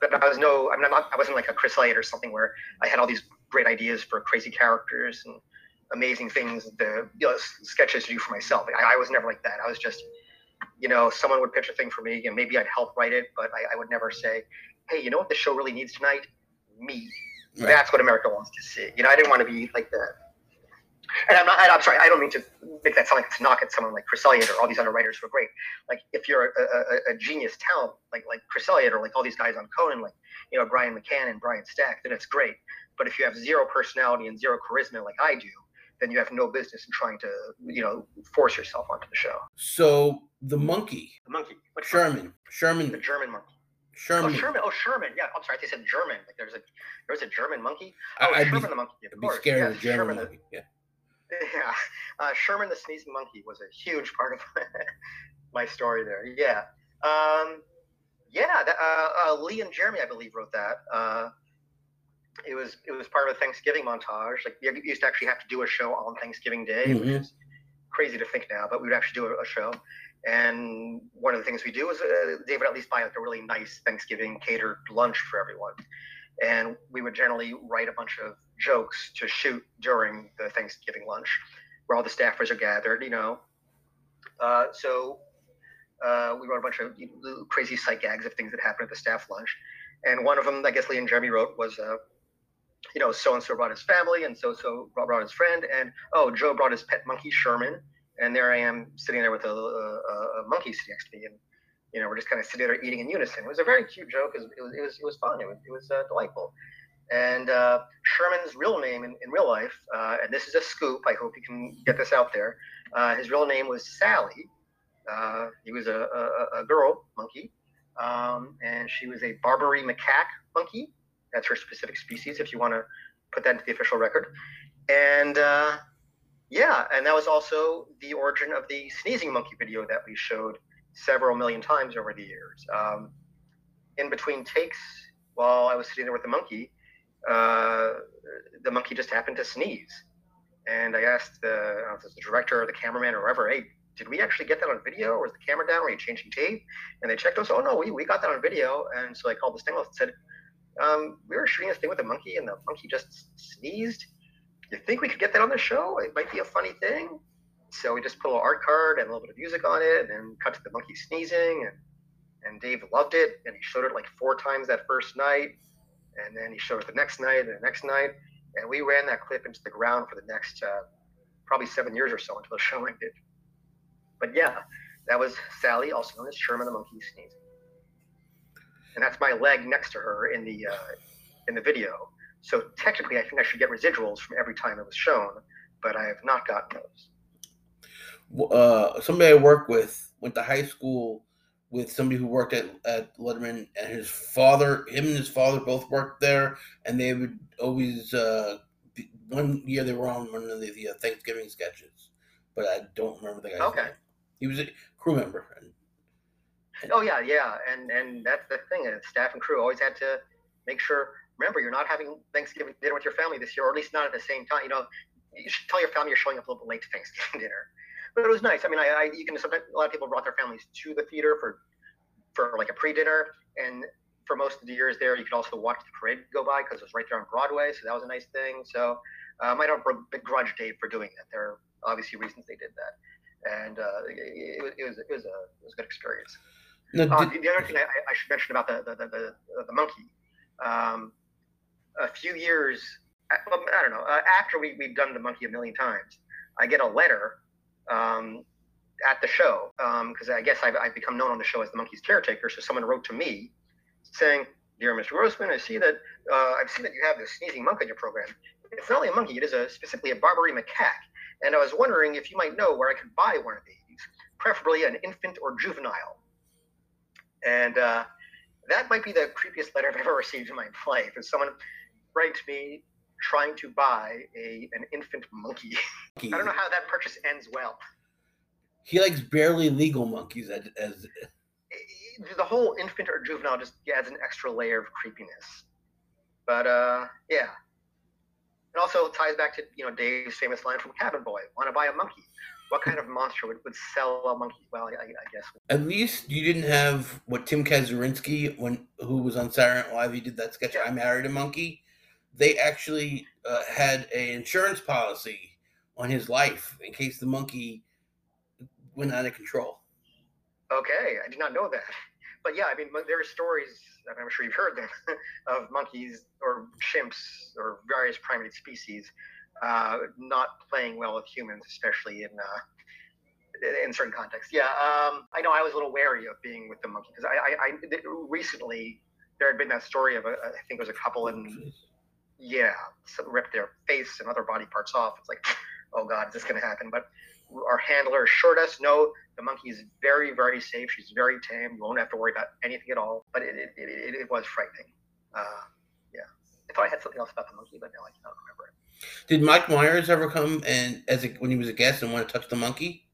Speaker 2: But I was no, I'm not, I wasn't like a Chris Elliott or something where I had all these great ideas for crazy characters and amazing things, the you know, sketches to do for myself. I, I was never like that. I was just, you know, someone would pitch a thing for me and maybe I'd help write it, but I, I would never say, hey, you know what the show really needs tonight? Me. Right. That's what America wants to see. You know, I didn't want to be like that. and I'm not, I'm sorry, I don't mean to make that sound like it's knock at someone like Chris Elliott or all these other writers who are great. Like if you're a, a, a, genius talent, like like Chris Elliott or like all these guys on Conan, like you know Brian McCann and Brian Stack, then it's great. But if you have zero personality and zero charisma, like I do, then you have no business in trying to you know force yourself onto the show.
Speaker 1: So the monkey,
Speaker 2: the monkey,
Speaker 1: Which Sherman, monkey? Sherman,
Speaker 2: the German monkey.
Speaker 1: Sherman.
Speaker 2: Oh, Sherman. Oh, Sherman. Yeah, I'm sorry. They said German. Like there's a there's a German monkey. Oh, I'd Sherman
Speaker 1: be,
Speaker 2: the monkey. Of
Speaker 1: I'd course. be scared of German Sherman monkey.
Speaker 2: The, yeah. Yeah, uh, Sherman the Sneezing Monkey was a huge part of my story there. Yeah, um, yeah. That, uh, uh, Lee and Jeremy, I believe, wrote that. Uh, it was it was part of a Thanksgiving montage. Like we used to actually have to do a show on Thanksgiving Day, mm-hmm. which is crazy to think now, but we would actually do a, a show. And one of the things we do is uh, David at least buy like a really nice Thanksgiving catered lunch for everyone and we would generally write a bunch of jokes to shoot during the Thanksgiving lunch, where all the staffers are gathered. You know, uh, so uh, we wrote a bunch of you know, crazy sight gags of things that happened at the staff lunch, and one of them, I guess Lee and Jeremy wrote was. You know, so and so brought his family, and so so brought his friend, and oh, Joe brought his pet monkey Sherman, and there I am sitting there with a, a, a monkey sitting next to me, and you know, we're just kind of sitting there eating in unison. It was a very cute joke. It was, it was, it was fun. It was, it was uh, delightful. And uh, Sherman's real name in, in real life, uh, and this is a scoop. I hope you can get this out there. Uh, his real name was Sally. Uh, he was a, a, a girl monkey, um, and she was a Barbary macaque monkey. That's her specific species. If you want to put that into the official record, and uh, yeah, and that was also the origin of the sneezing monkey video that we showed several million times over the years. Um, in between takes, while I was sitting there with the monkey, uh, the monkey just happened to sneeze. And I asked the, the director or the cameraman or whoever, hey, did we actually get that on video or is the camera down? Were you changing tape? And they checked us. Oh, no, we, we got that on video. And so I called the Stangel and said, um, we were shooting this thing with a monkey and the monkey just sneezed. You think we could get that on the show? It might be a funny thing. So we just put a little art card and a little bit of music on it, and then cut to the monkey sneezing, and and Dave loved it, and he showed it like four times that first night, and then he showed it the next night and the next night, and we ran that clip into the ground for the next uh, probably seven years or so until the show ended. But yeah, that was Sally, also known as Sherman the monkey sneezing, and that's my leg next to her in the uh, in the video. So technically, I think I should get residuals from every time it was shown, but I have not gotten those
Speaker 1: uh, somebody I work with went to high school with somebody who worked at, at Letterman, and his father, him and his father both worked there, and they would always. Uh, one year they were on one of the, the uh, Thanksgiving sketches, but I don't remember the guy's okay. name. He was a crew member.
Speaker 2: Oh yeah, yeah, and and that's the thing. Staff and crew always had to make sure. Remember, you're not having Thanksgiving dinner with your family this year, or at least not at the same time. You know, you should tell your family you're showing up a little bit late to Thanksgiving dinner but it was nice. I mean, I, I you can sometimes a lot of people brought their families to the theater for for like a pre-dinner, and for most of the years there, you could also watch the parade go by because it was right there on Broadway, so that was a nice thing. So um, I don't begrudge Dave for doing that. There are obviously reasons they did that, and uh, it, it, was it was a it was a good experience. No, uh, the, the, other thing I, I, should mention about the the, the, the, the monkey, um, a few years, I don't know, uh, after we, we've done the monkey a million times, I get a letter um, at the show because um, I guess I've, I've, become known on the show as the monkey's caretaker. So someone wrote to me saying, "Dear Mr. Grossman, I see that uh, I've seen that you have this sneezing monkey in your program. It's not only a monkey; it is a specifically a Barbary macaque. And I was wondering if you might know where I could buy one of these, preferably an infant or juvenile." And uh, that might be the creepiest letter I've ever received in my life. Is someone writes me trying to buy a an infant monkey. I don't know how that purchase ends well.
Speaker 1: He likes barely legal monkeys as, as
Speaker 2: the whole infant or juvenile just adds an extra layer of creepiness. But uh, yeah, it also ties back to you know Dave's famous line from Cabin Boy: "Want to buy a monkey?" What kind of monster would, would sell a monkey? Well, I, I guess.
Speaker 1: At least you didn't have what Tim Kazurinsky, when who was on Saturday Night Live, he did that sketch. I married a monkey. They actually uh, had an insurance policy on his life in case the monkey went out of control.
Speaker 2: Okay, I did not know that. But yeah, I mean, there are stories, I'm sure you've heard them, of monkeys or chimps or various primate species uh, not playing well with humans, especially in uh, in certain contexts. Yeah, um, I know I was a little wary of being with the monkey because I, I, I, recently there had been that story of a, I think it was a couple and yeah, ripped their face and other body parts off. It's like, oh god, is this going to happen? But our handler assured us, no, the monkey is very, very safe. She's very tame. You won't have to worry about anything at all. But it, it, it, it was frightening. Uh. I thought I had something else about the monkey, but now I cannot remember it.
Speaker 1: Did Mike Myers ever come and as a, when he was a guest and want to touch the monkey?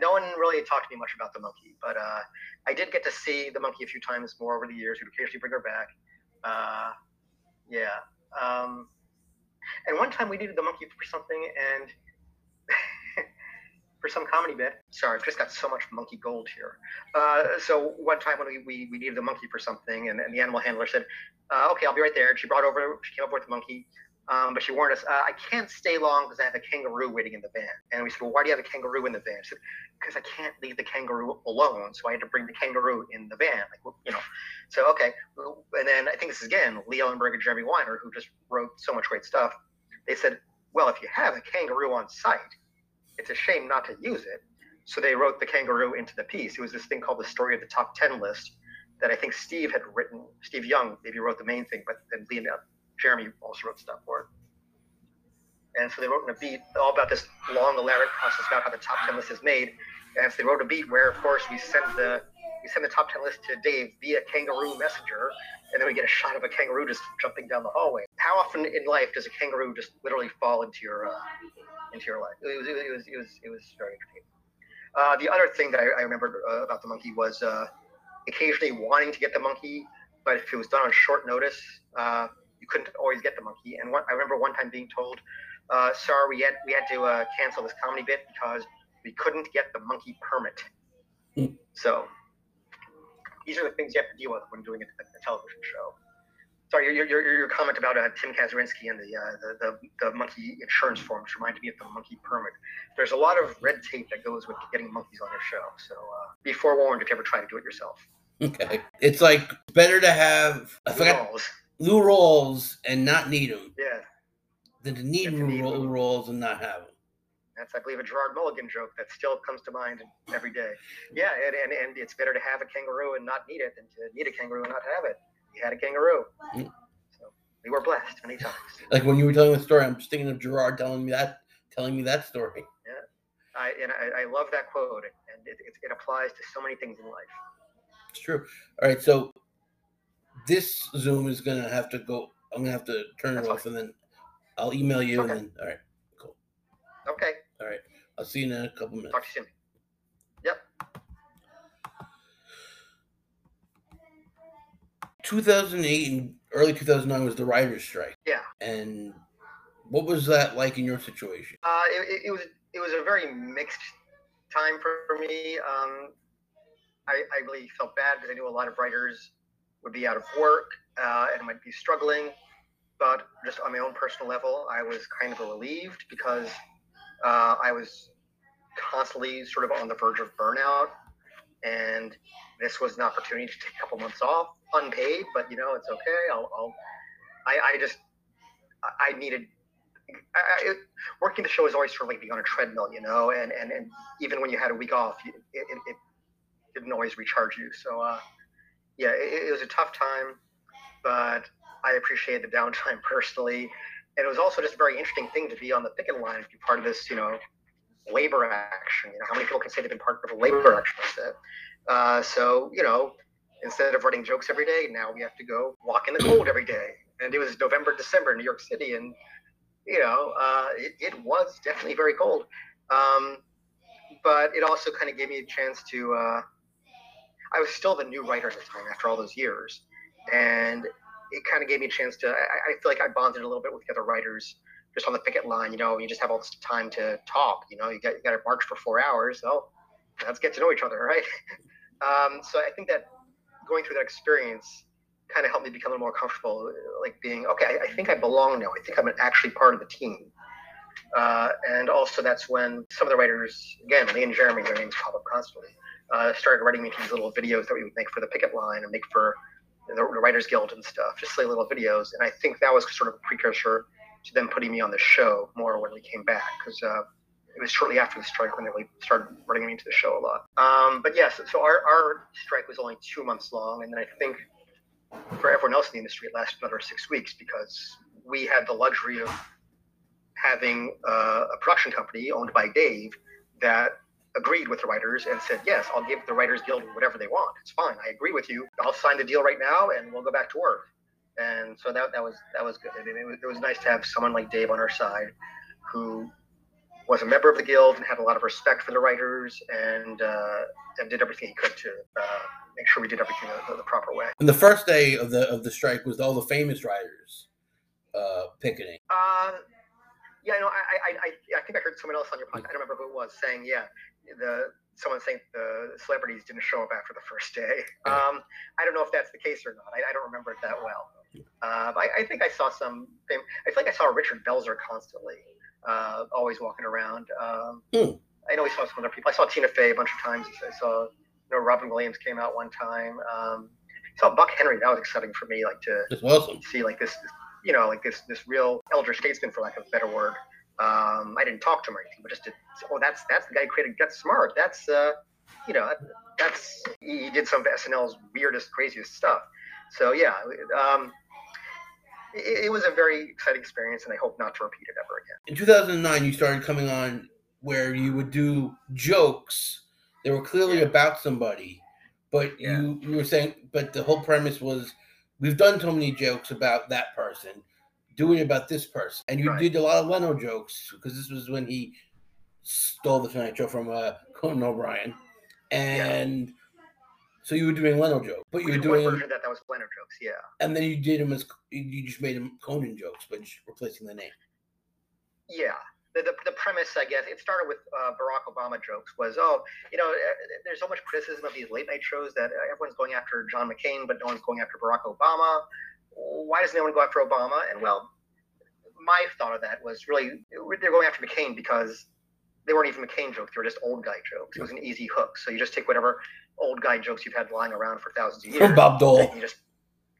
Speaker 2: No one really talked to me much about the monkey, but uh, I did get to see the monkey a few times more over the years. We'd occasionally bring her back. Uh, yeah. Um, and one time we needed the monkey for something, and for some comedy bit. Sorry, I've just got so much monkey gold here. Uh, so one time when we, we, we needed the monkey for something, and, and the animal handler said, uh, "Okay, I'll be right there." And she brought over, she came up with the monkey, um, but she warned us, uh, "I can't stay long because I have a kangaroo waiting in the van." And we said, "Well, why do you have a kangaroo in the van?" She said, "Because I can't leave the kangaroo alone, so I had to bring the kangaroo in the van." Like, you know, so okay. And then I think this is again Lee Ellenberg and Jeremy Weiner, who just wrote so much great stuff. They said, "Well, if you have a kangaroo on site." It's a shame not to use it. So they wrote the kangaroo into the piece. It was this thing called the story of the top 10 list that I think Steve had written. Steve Young maybe wrote the main thing, but then Liam, Jeremy also wrote stuff for it. And so they wrote in a beat all about this long, elaborate process about how the top 10 list is made. And so they wrote a beat where, of course, we send the we send the top 10 list to Dave via kangaroo messenger, and then we get a shot of a kangaroo just jumping down the hallway. How often in life does a kangaroo just literally fall into your uh, life. It was it was it was it was very entertaining. Uh, the other thing that I, I remembered uh, about the monkey was uh, occasionally wanting to get the monkey, but if it was done on short notice, uh, you couldn't always get the monkey. And one, I remember one time being told, uh, "Sorry, we had we had to uh, cancel this comedy bit because we couldn't get the monkey permit." Mm. So these are the things you have to deal with when doing a, a television show sorry, your, your, your comment about uh, Tim Kazurinsky and the, uh, the, the, the monkey insurance forms reminded me of the monkey permit. There's a lot of red tape that goes with getting monkeys on your show. So uh, be forewarned if you ever try to do it yourself.
Speaker 1: Okay. It's like better to have I forgot, rolls. Lou rolls and not need them.
Speaker 2: Yeah.
Speaker 1: Than to need Lou rolls and not have them.
Speaker 2: That's, I believe, a Gerard Mulligan joke that still comes to mind every day. Yeah, and, and, and it's better to have a kangaroo and not need it than to need a kangaroo and not have it had a kangaroo. Mm. So we were blessed many times.
Speaker 1: Like when you were telling the story, I'm just thinking of Gerard telling me that, telling me that story.
Speaker 2: Yeah, I and I, I love that quote, and it, it, it applies to so many things in life.
Speaker 1: It's true. All right, so this Zoom is gonna have to go. I'm gonna have to turn That's it off, fine. and then I'll email you. Okay. And then, all right, cool.
Speaker 2: Okay.
Speaker 1: All right. I'll see you in a couple minutes.
Speaker 2: Talk to you soon. Yep.
Speaker 1: 2008 and early 2009 was the writers' strike.
Speaker 2: Yeah.
Speaker 1: And what was that like in your situation?
Speaker 2: Uh, it, it was it was a very mixed time for me. Um, I, I really felt bad because I knew a lot of writers would be out of work uh, and might be struggling. But just on my own personal level, I was kind of relieved because uh, I was constantly sort of on the verge of burnout, and this was an opportunity to take a couple months off unpaid, but you know, it's okay. I'll, I'll I, I just, I needed, I, working the show is always sort of like being on a treadmill, you know, and, and, and even when you had a week off, it, it, it didn't always recharge you. So, uh, yeah, it, it was a tough time, but I appreciate the downtime personally. And it was also just a very interesting thing to be on the picket line, to be part of this, you know, labor action. You know, how many people can say they've been part of a labor action? Uh, so, you know, instead of writing jokes every day, now we have to go walk in the cold every day. And it was November, December in New York City, and you know, uh, it, it, was definitely very cold. Um, but it also kind of gave me a chance to. Uh, I was still the new writer at the time after all those years, and it kind of gave me a chance to. I, I, feel like I bonded a little bit with the other writers just on the picket line. You know, you just have all this time to talk. You know, you got you got to march for four hours. So let's get to know each other, right? Um, so I think that going through that experience kind of helped me become a little more comfortable, like being okay. I, I think I belong now. I think I'm actually part of the team. Uh, and also, that's when some of the writers, again, Lee and Jeremy, their names pop up constantly, uh, started writing me these little videos that we would make for the picket line and make for the, the Writers Guild and stuff, just silly little videos. And I think that was sort of a precursor to them putting me on the show more when we came back, because uh, it was shortly after the strike when they really started running into the show a lot. Um, but yes, so our, our strike was only two months long, and then I think for everyone else in the industry, it lasted another six weeks because we had the luxury of having uh, a production company owned by Dave that agreed with the writers and said, "Yes, I'll give the Writers Guild whatever they want. It's fine. I agree with you. I'll sign the deal right now, and we'll go back to work." And so that that was that was good. I mean, it was, it was nice to have someone like Dave on our side, who was a member of the guild and had a lot of respect for the writers and uh, and did everything he could to uh, make sure we did everything the, the, proper way.
Speaker 1: And the first day of the of the strike was all the famous writers uh, picketing.
Speaker 2: Uh, yeah, no, I, I, I, I think I heard someone else on your podcast. I don't remember who it was saying, yeah, the someone saying the celebrities didn't show up after the first day. Um, I don't know if that's the case or not. I, I don't remember it that well. Uh, I, I, think I saw some. I feel like I saw Richard Belzer constantly uh, always walking around. Um, mm. I know we saw some other people. I saw Tina Fey a bunch of times. I saw, you know, Robin Williams came out one time. Um, I saw Buck Henry. That was exciting for me, like to
Speaker 1: awesome.
Speaker 2: see like this, you know, like this this real elder statesman, for lack of a better word. Um, I didn't talk to him or anything, but just to, oh, that's that's the guy who created Get Smart. That's uh, you know, that's he did some of SNL's weirdest, craziest stuff. So yeah, um, it, it, was a very exciting experience, and I hope not to repeat it ever again.
Speaker 1: In 2009, you started coming on where you would do jokes. They were clearly yeah. about somebody, but yeah. you you were saying, but the whole premise was we've done so many jokes about that person, Do it about this person, and you right. did a lot of Leno jokes because this was when he stole the Tonight Show from uh, Conan O'Brien, and. Yeah so you were doing Leno jokes, but you were doing
Speaker 2: version that that was Leno jokes, yeah.
Speaker 1: And then you did them as you just made them Conan jokes, but just replacing the name.
Speaker 2: Yeah, the, the, the premise, I guess, it started with uh, Barack Obama jokes. Was oh, you know, eh, there's so much criticism of these late night shows that everyone's going after John McCain, but no one's going after Barack Obama. Why does no one go after Obama? And well, my thought of that was really they're going after McCain because they weren't even McCain jokes; they were just old guy jokes. It was an easy hook. So you just take whatever old guy jokes you've had lying around for thousands of years.
Speaker 1: From Bob Dole.
Speaker 2: You just,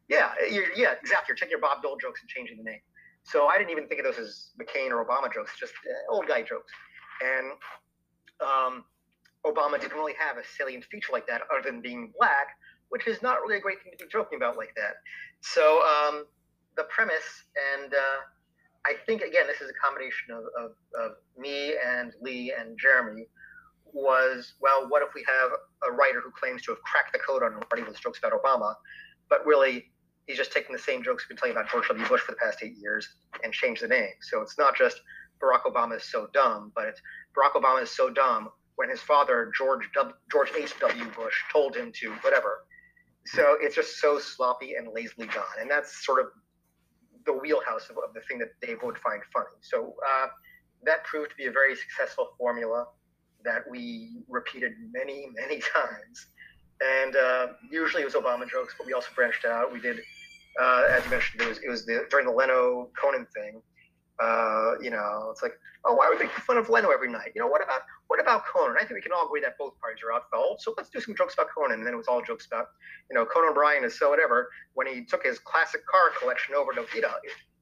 Speaker 2: yeah, yeah, exactly. You're taking your Bob Dole jokes and changing the name. So I didn't even think of those as McCain or Obama jokes, just uh, old guy jokes. And um, Obama didn't really have a salient feature like that other than being black, which is not really a great thing to be joking about like that. So um, the premise, and uh, I think, again, this is a combination of, of, of me and Lee and Jeremy was, well, what if we have a writer who claims to have cracked the code on writing those jokes about Obama, but really he's just taking the same jokes we've been telling about George W. Bush for the past eight years and changed the name. So it's not just Barack Obama is so dumb, but it's Barack Obama is so dumb when his father George w, George H. W. Bush told him to whatever. So it's just so sloppy and lazily done, and that's sort of the wheelhouse of, of the thing that they would find funny. So uh, that proved to be a very successful formula that we repeated many, many times. And uh, usually it was Obama jokes, but we also branched out. We did, uh, as you mentioned, it was, it was the, during the Leno Conan thing. Uh, you know, it's like, oh, why are we making fun of Leno every night? You know, what about what about Conan? I think we can all agree that both parties are out foul. So let's do some jokes about Conan. And then it was all jokes about, you know, Conan O'Brien is so whatever. When he took his classic car collection over to, know,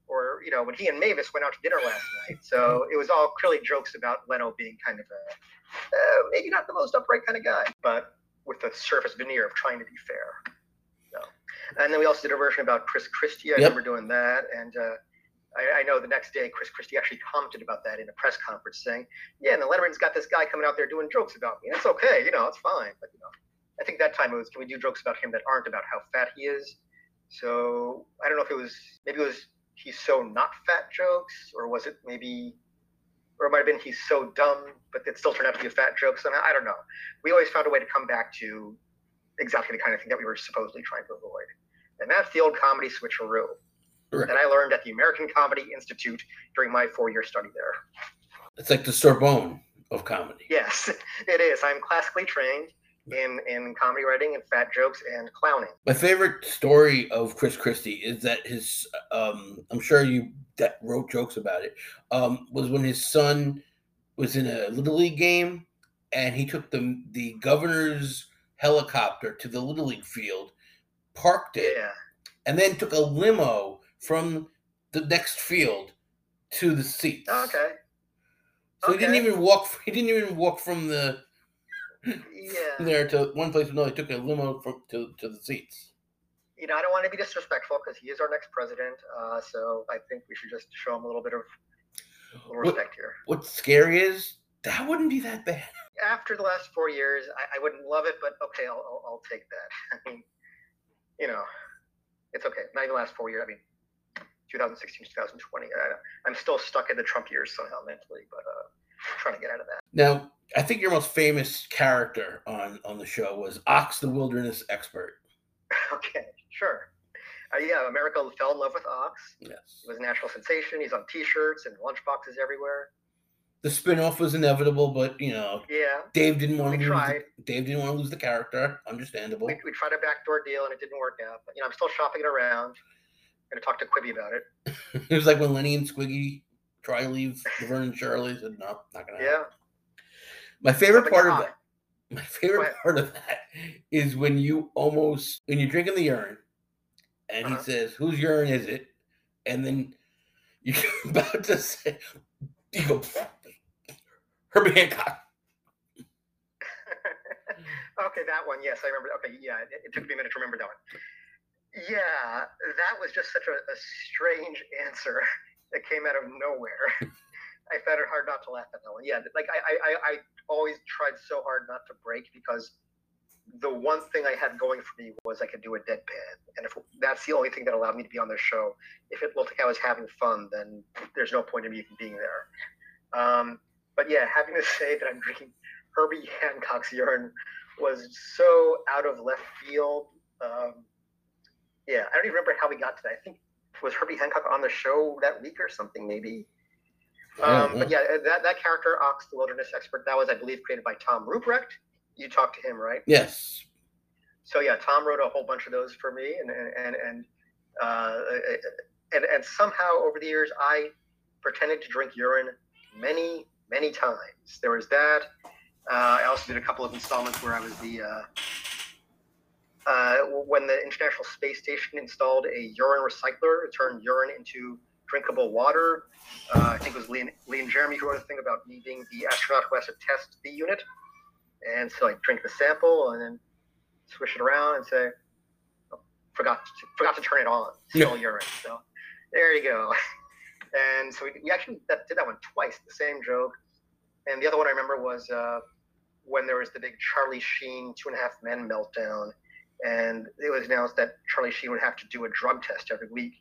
Speaker 2: or you know when he and Mavis went out to dinner last night. So it was all clearly jokes about Leno being kind of a uh, maybe not the most upright kind of guy, but with the surface veneer of trying to be fair. So, and then we also did a version about Chris Christie. I yep. remember doing that, and uh, I, I, know the next day Chris Christie actually commented about that in a press conference, saying, "Yeah, and the Letterman's got this guy coming out there doing jokes about me, and it's okay, you know, it's fine." But you know, I think that time it was, can we do jokes about him that aren't about how fat he is? So I don't know if it was maybe it was he's so not fat jokes, or was it maybe, or it might have been he's so dumb, but it still turned out to be a fat joke. So I don't know. We always found a way to come back to exactly the kind of thing that we were supposedly trying to avoid. And that's the old comedy switcheroo
Speaker 1: Right.
Speaker 2: that I learned at the American Comedy Institute during my four year study there.
Speaker 1: It's like the Sorbonne of comedy.
Speaker 2: Yes, it is. I'm classically trained in, in comedy writing and fat jokes and clowning.
Speaker 1: My favorite story of Chris Christie is that his, um, I'm sure you that wrote jokes about it, um, was when his son was in a little league game, and he took the the governor's helicopter to the little league field, parked it,
Speaker 2: Yeah.
Speaker 1: and then took a limo from the next field to the seats.
Speaker 2: Okay.
Speaker 1: So he didn't even walk. He didn't even walk from the
Speaker 2: Yeah.
Speaker 1: there to one place to another. He took a limo from to, to the seats.
Speaker 2: You know, I don't want to be disrespectful because he is our next president. Uh, so I think we should just show him a little bit of little
Speaker 1: What-
Speaker 2: respect here.
Speaker 1: What's scary is that wouldn't be that bad.
Speaker 2: After the last four years, I, I wouldn't love it, but okay, I'll, I'll, I'll take that. I mean, you know, it's okay. Not even the last four years. I mean, 2016, 2020. I, I'm still stuck in the Trump years somehow mentally, but uh, trying to get out of that.
Speaker 1: Now, I think your most famous character on on the show was Ox, the wilderness expert.
Speaker 2: okay, sure. Uh, yeah, America fell in love with Ox.
Speaker 1: Yes.
Speaker 2: He was a national sensation. He's on T-shirts and lunchboxes everywhere.
Speaker 1: The spinoff was inevitable, but you know,
Speaker 2: Yeah,
Speaker 1: Dave didn't want
Speaker 2: we
Speaker 1: to lose.
Speaker 2: tried.
Speaker 1: The, Dave didn't want to lose the character. Understandable.
Speaker 2: We, we tried a backdoor deal and it didn't work out. But you know, I'm still shopping it around. Going to talk to Quibi about it.
Speaker 1: it was like when Lenny and Squiggy try to leave Laverne and Shirley. Said no, not gonna. happen."
Speaker 2: Yeah.
Speaker 1: My favorite
Speaker 2: Something
Speaker 1: part of that. My favorite part of that is when you almost when you're drinking the urine, and
Speaker 2: Uh-huh.
Speaker 1: he says, "Whose urine is it?" And then you're about to say, "You go, Herbie Hancock."
Speaker 2: okay, that one. Yes, I remember. Okay, yeah, it, it took me a minute to remember that one. Yeah, that was just such a, a strange answer that came out of nowhere. I found it hard not to laugh at that one. Yeah, like I, I, I, always tried so hard not to break because the one thing I had going for me was I could do a deadpan, and if that's the only thing that allowed me to be on the show, if it looked like I was having fun, then there's no point in me even being there. Um, but yeah, having to say that I'm drinking Herbie Hancock's urine was so out of left field. Um, yeah, I don't even remember how we got to that. I think was Herbie Hancock on the show that week or something, maybe. Um, but yeah, that, that character, Ox the Wilderness Expert, that was, I believe, created by Tom Ruprecht. You talked to him, right?
Speaker 1: Yes.
Speaker 2: So yeah, Tom wrote a whole bunch of those for me, and and and uh, and and somehow over the years I pretended to drink urine many many times. There was that. Uh, I also did a couple of installments where I was the uh, uh, when the International Space Station installed a urine recycler, it turned urine into drinkable water. Uh, I think it was Lee and, Lee and Jeremy who wrote a thing about me being the astronaut who has to test the unit. And so I drink the sample and then swish it around and say, oh, forgot to, forgot to turn it on. Still urine. So there you go. And so we, we actually that, did that one twice, the same joke. And the other one I remember was uh, when there was the big Charlie Sheen Two and a Half Men meltdown, and it was announced that Charlie Sheen would have to do a drug test every week.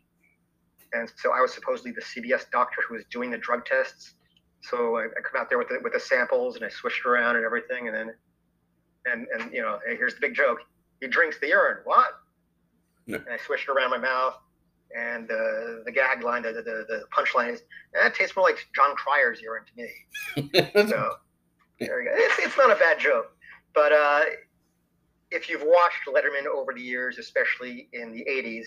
Speaker 2: And so I was supposedly the CBS doctor who was doing the drug tests. So I, I come out there with the with the samples and I swished around and everything, and then and and you know, hey, here's the big joke: he drinks the urine. What?
Speaker 1: Yeah.
Speaker 2: And I swished it around my mouth, and uh, the gag line, the the, the punchline is that tastes more like John Cryer's urine to me. So there you go. It's, it's not a bad joke, but uh, if you've watched Letterman over the years, especially in the '80s,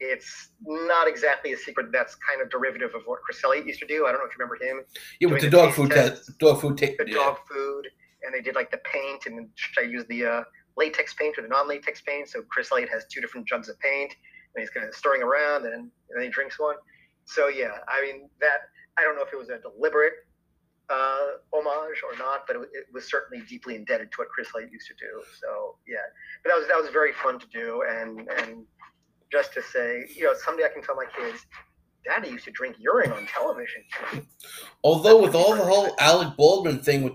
Speaker 2: it's not exactly a secret. That's kind of derivative of what Chris Elliott used to do. I don't know if you remember him.
Speaker 1: yeah, with the
Speaker 2: the
Speaker 1: dog food test, dog food tape.
Speaker 2: The
Speaker 1: Yeah.
Speaker 2: dog food, and they did like the paint, and I use the uh, latex paint or the non-latex paint? So Chris Elliott has two different jugs of paint, and he's kind of stirring around, and, and then he drinks one. So yeah, I mean that. I don't know if it was a deliberate uh, homage or not, but it, it was certainly deeply indebted to what Chris Elliott used to do. So yeah, but that was that was very fun to do, and and just to say, you know, someday I can tell my kids, Daddy used to drink urine on television.
Speaker 1: Although with all the whole Alec Baldwin thing, with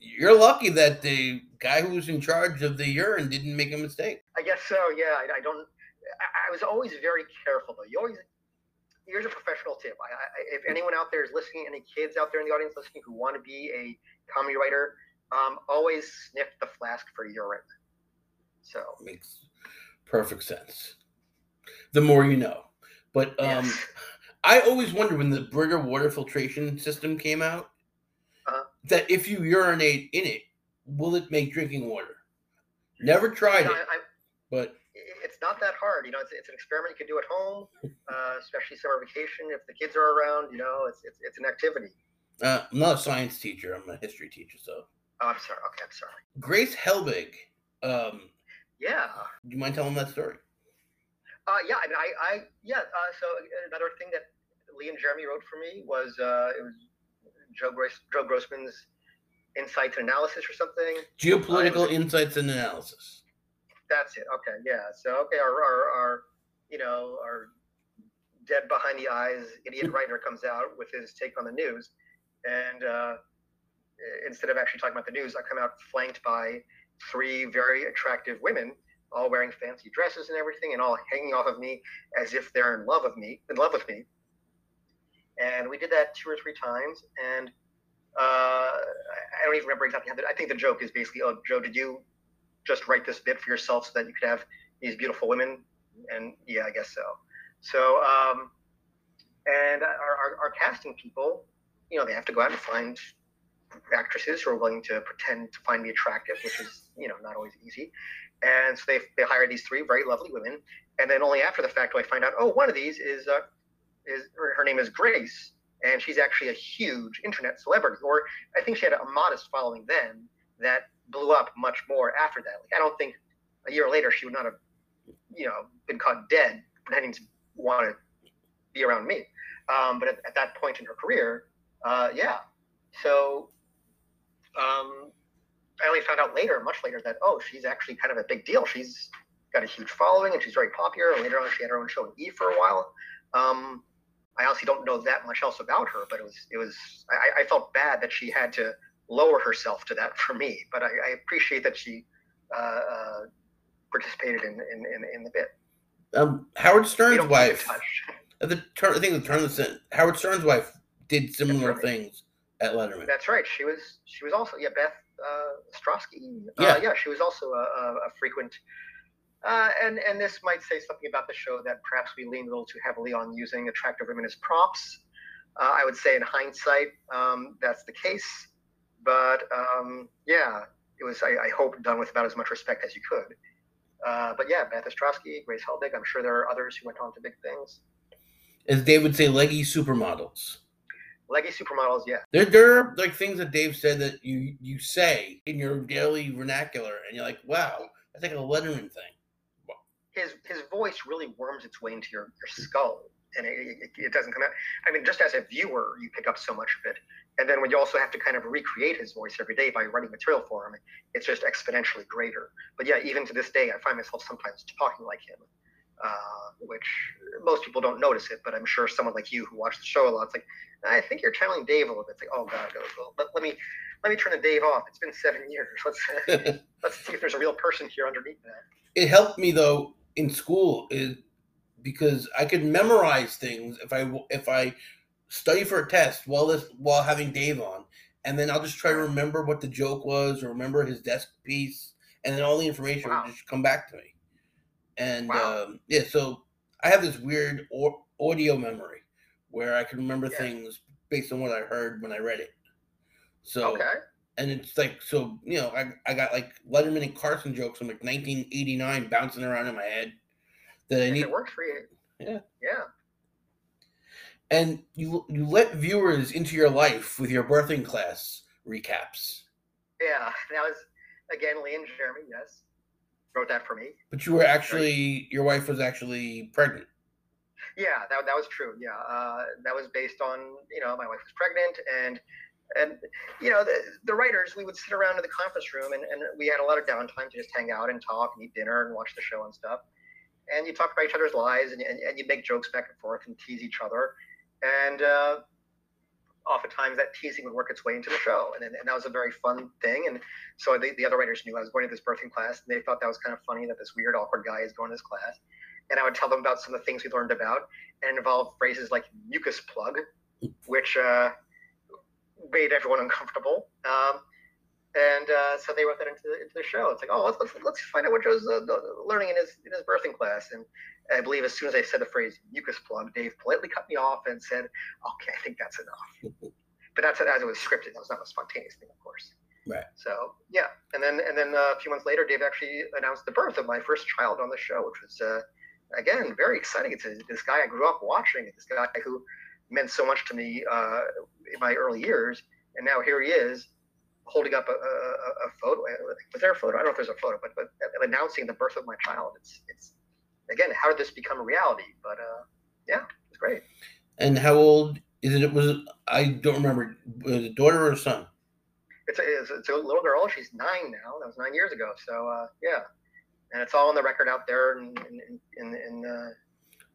Speaker 1: you're lucky that the guy who was in charge of the urine didn't make a mistake.
Speaker 2: I guess so. Yeah, I, I don't. I, I was always very careful though. You always. Here's a professional tip. I, I, if anyone out there is listening, any kids out there in the audience listening who want to be a comedy writer, um, always sniff the flask for urine. So
Speaker 1: Makes perfect sense. the more you know. But um,
Speaker 2: Yes.
Speaker 1: I always wondered when the Brita water filtration system came out
Speaker 2: Uh-huh.
Speaker 1: that if you urinate in it, will it make drinking water? Never tried
Speaker 2: No,
Speaker 1: it,
Speaker 2: I, I,
Speaker 1: but
Speaker 2: not that hard. You know, it's, it's an experiment you can do at home, uh, especially summer vacation. If the kids are around, you know, it's, it's, it's an activity.
Speaker 1: uh, I'm not a science teacher. I'm a history teacher. So
Speaker 2: Oh, I'm sorry. Okay, I'm sorry.
Speaker 1: Grace Helbig, um,
Speaker 2: Yeah.
Speaker 1: do you mind telling that story?
Speaker 2: Uh, yeah, I mean, I, I yeah. Uh, so another thing that Lee and Jeremy wrote for me was uh, it was Joe Gross, Joe Grossman's Insights and Analysis or something.
Speaker 1: Geopolitical
Speaker 2: Uh,
Speaker 1: insights and analysis.
Speaker 2: That's it. Okay, yeah. So okay, our our, our you know our dead behind the eyes idiot writer comes out with his take on the news, and uh, instead of actually talking about the news, I come out flanked by three very attractive women, all wearing fancy dresses and everything, and all hanging off of me as if they're in love of me, in love with me. And we did that two or three times, and uh, I don't even remember exactly how. The, I think the joke is basically, "Oh, Joe, did you just write this bit for yourself so that you could have these beautiful women?" And yeah, I guess so. So, um, and our, our, our casting people, you know, they have to go out and find actresses who are willing to pretend to find me attractive, which is, you know, not always easy. And so they, they hire these three very lovely women. And then only after the fact do I find out, oh, one of these is, uh, is her, her name is Grace. And she's actually a huge internet celebrity. Or I think she had a modest following then that blew up much more after that. Like, I don't think a year later she would not have, you know, been caught dead pretending to want to be around me. Um, but at, at that point in her career, uh, yeah. So um, I only found out later, much later, that oh, she's actually kind of a big deal. She's got a huge following and she's very popular. Later on, she had her own show in E for a while. Um, I honestly don't know that much else about her, but it was it was I, I felt bad that she had to lower herself to that for me. But I, I appreciate that she uh, uh, participated in, in, in, in the bit.
Speaker 1: Um, Howard Stern's
Speaker 2: don't keep in
Speaker 1: wife, at the turn, I think the turn of the Howard Stern's wife did similar
Speaker 2: right.
Speaker 1: things at Letterman.
Speaker 2: That's right. She was she was also yeah Beth uh, Strosky.
Speaker 1: Yeah.
Speaker 2: Uh, yeah, she was also a, a, a frequent. Uh, and and this might say something about the show that perhaps we lean a little too heavily on using attractive women as props. Uh, I would say in hindsight um, that's the case, but um, yeah, it was I, I hope done with about as much respect as you could. Uh, but yeah, Beth Ostrowski, Grace Helbig. I'm sure there are others who went on to big things.
Speaker 1: As Dave would say, leggy supermodels.
Speaker 2: Leggy supermodels, yeah.
Speaker 1: There, there are like things that Dave said that you you say in your daily vernacular, and you're like, wow, that's like a Letterman thing.
Speaker 2: his his voice really worms its way into your, your skull and it, it, it doesn't come out i mean just as a viewer you pick up so much of it and then when you also have to kind of recreate his voice every day by writing material for him it's just exponentially greater. But yeah even to this day i find myself sometimes talking like him uh, which most people don't notice it but i'm sure someone like you who watched the show a lot it's like i think you're channeling dave a little bit. It's like oh god let, let me let me turn the dave off. It's been seven years. Let's let's see if there's a real person here underneath that.
Speaker 1: It helped me though in school is because I could memorize things if I if I study for a test while this while having Dave on, and then I'll just try to remember what the joke was or remember his desk piece, and then all the information
Speaker 2: Wow.
Speaker 1: just come back to me. And
Speaker 2: Wow.
Speaker 1: um, yeah, so I have this weird au- audio memory where I can remember
Speaker 2: Yeah.
Speaker 1: things based on what I heard when I read it. So
Speaker 2: okay
Speaker 1: and it's like so you know I, I got like letterman and carson jokes from like 1989 bouncing around in my head that i need
Speaker 2: it works for you
Speaker 1: Yeah.
Speaker 2: yeah
Speaker 1: and you you let viewers into your life with your birthing class recaps
Speaker 2: Yeah, that was again Lee and Jeremy. Yes, wrote that for me.
Speaker 1: but you were actually your wife was actually pregnant
Speaker 2: Yeah, that, that was true. Yeah, uh, that was based on you know my wife was pregnant and and you know the, the writers we would sit around in the conference room and, and we had a lot of downtime to just hang out and talk and eat dinner and watch the show and stuff. And you talk about each other's lives and, and, and you make jokes back and forth and tease each other. And uh, oftentimes that teasing would work its way into the show. And, and that was a very fun thing. And so the, the other writers knew I was going to this birthing class and they thought that was kind of funny that this weird, awkward guy is going to this class. And I would tell them about some of the things we learned about and it involved phrases like mucus plug, which uh, made everyone uncomfortable. Um, And uh, so they wrote that into the, into the show. It's like, oh, let's, let's, let's find out what Joe's uh, learning in his in his birthing class. And I believe as soon as I said the phrase mucus plug, Dave politely cut me off and said, okay, I think that's enough. but that's as it was scripted. That was not a spontaneous thing, of course.
Speaker 1: Right.
Speaker 2: So yeah, and then and then uh, a few months later, Dave actually announced the birth of my first child on the show, which was uh, again very exciting. It's a, this guy I grew up watching, this guy who meant so much to me uh, in my early years, and now here he is holding up a, a, a, photo. Was there a photo? I don't know if there's a photo, but but announcing the birth of my child. It's it's again, how did this become a reality? But uh, yeah, it's great.
Speaker 1: And how old is it? Was it, I don't remember. Was it daughter or son?
Speaker 2: It's a, it's, it's a little girl. She's nine now. That was nine years ago. So uh, yeah, and it's all on the record out there in in in, in uh,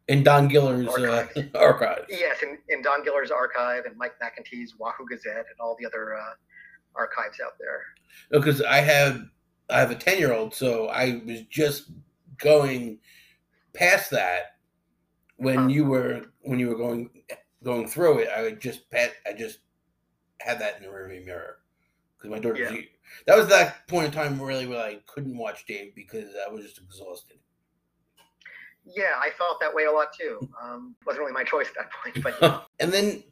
Speaker 1: in Don Giller's archive. Uh, archive.
Speaker 2: Yes, in, in Don Giller's archive and Mike McIntyre's Wahoo Gazette and all the other uh, archives out there.
Speaker 1: Because I have I have a ten year old, so I was just going past that when you were when you were going going through it. I would just pat. I just had that in the rearview mirror because my daughter. Yeah. Was, that was that point in time really where I couldn't watch Dave because I was just exhausted.
Speaker 2: Yeah, I felt that way a lot too. Um, wasn't really my choice at that point, but. Yeah.
Speaker 1: and then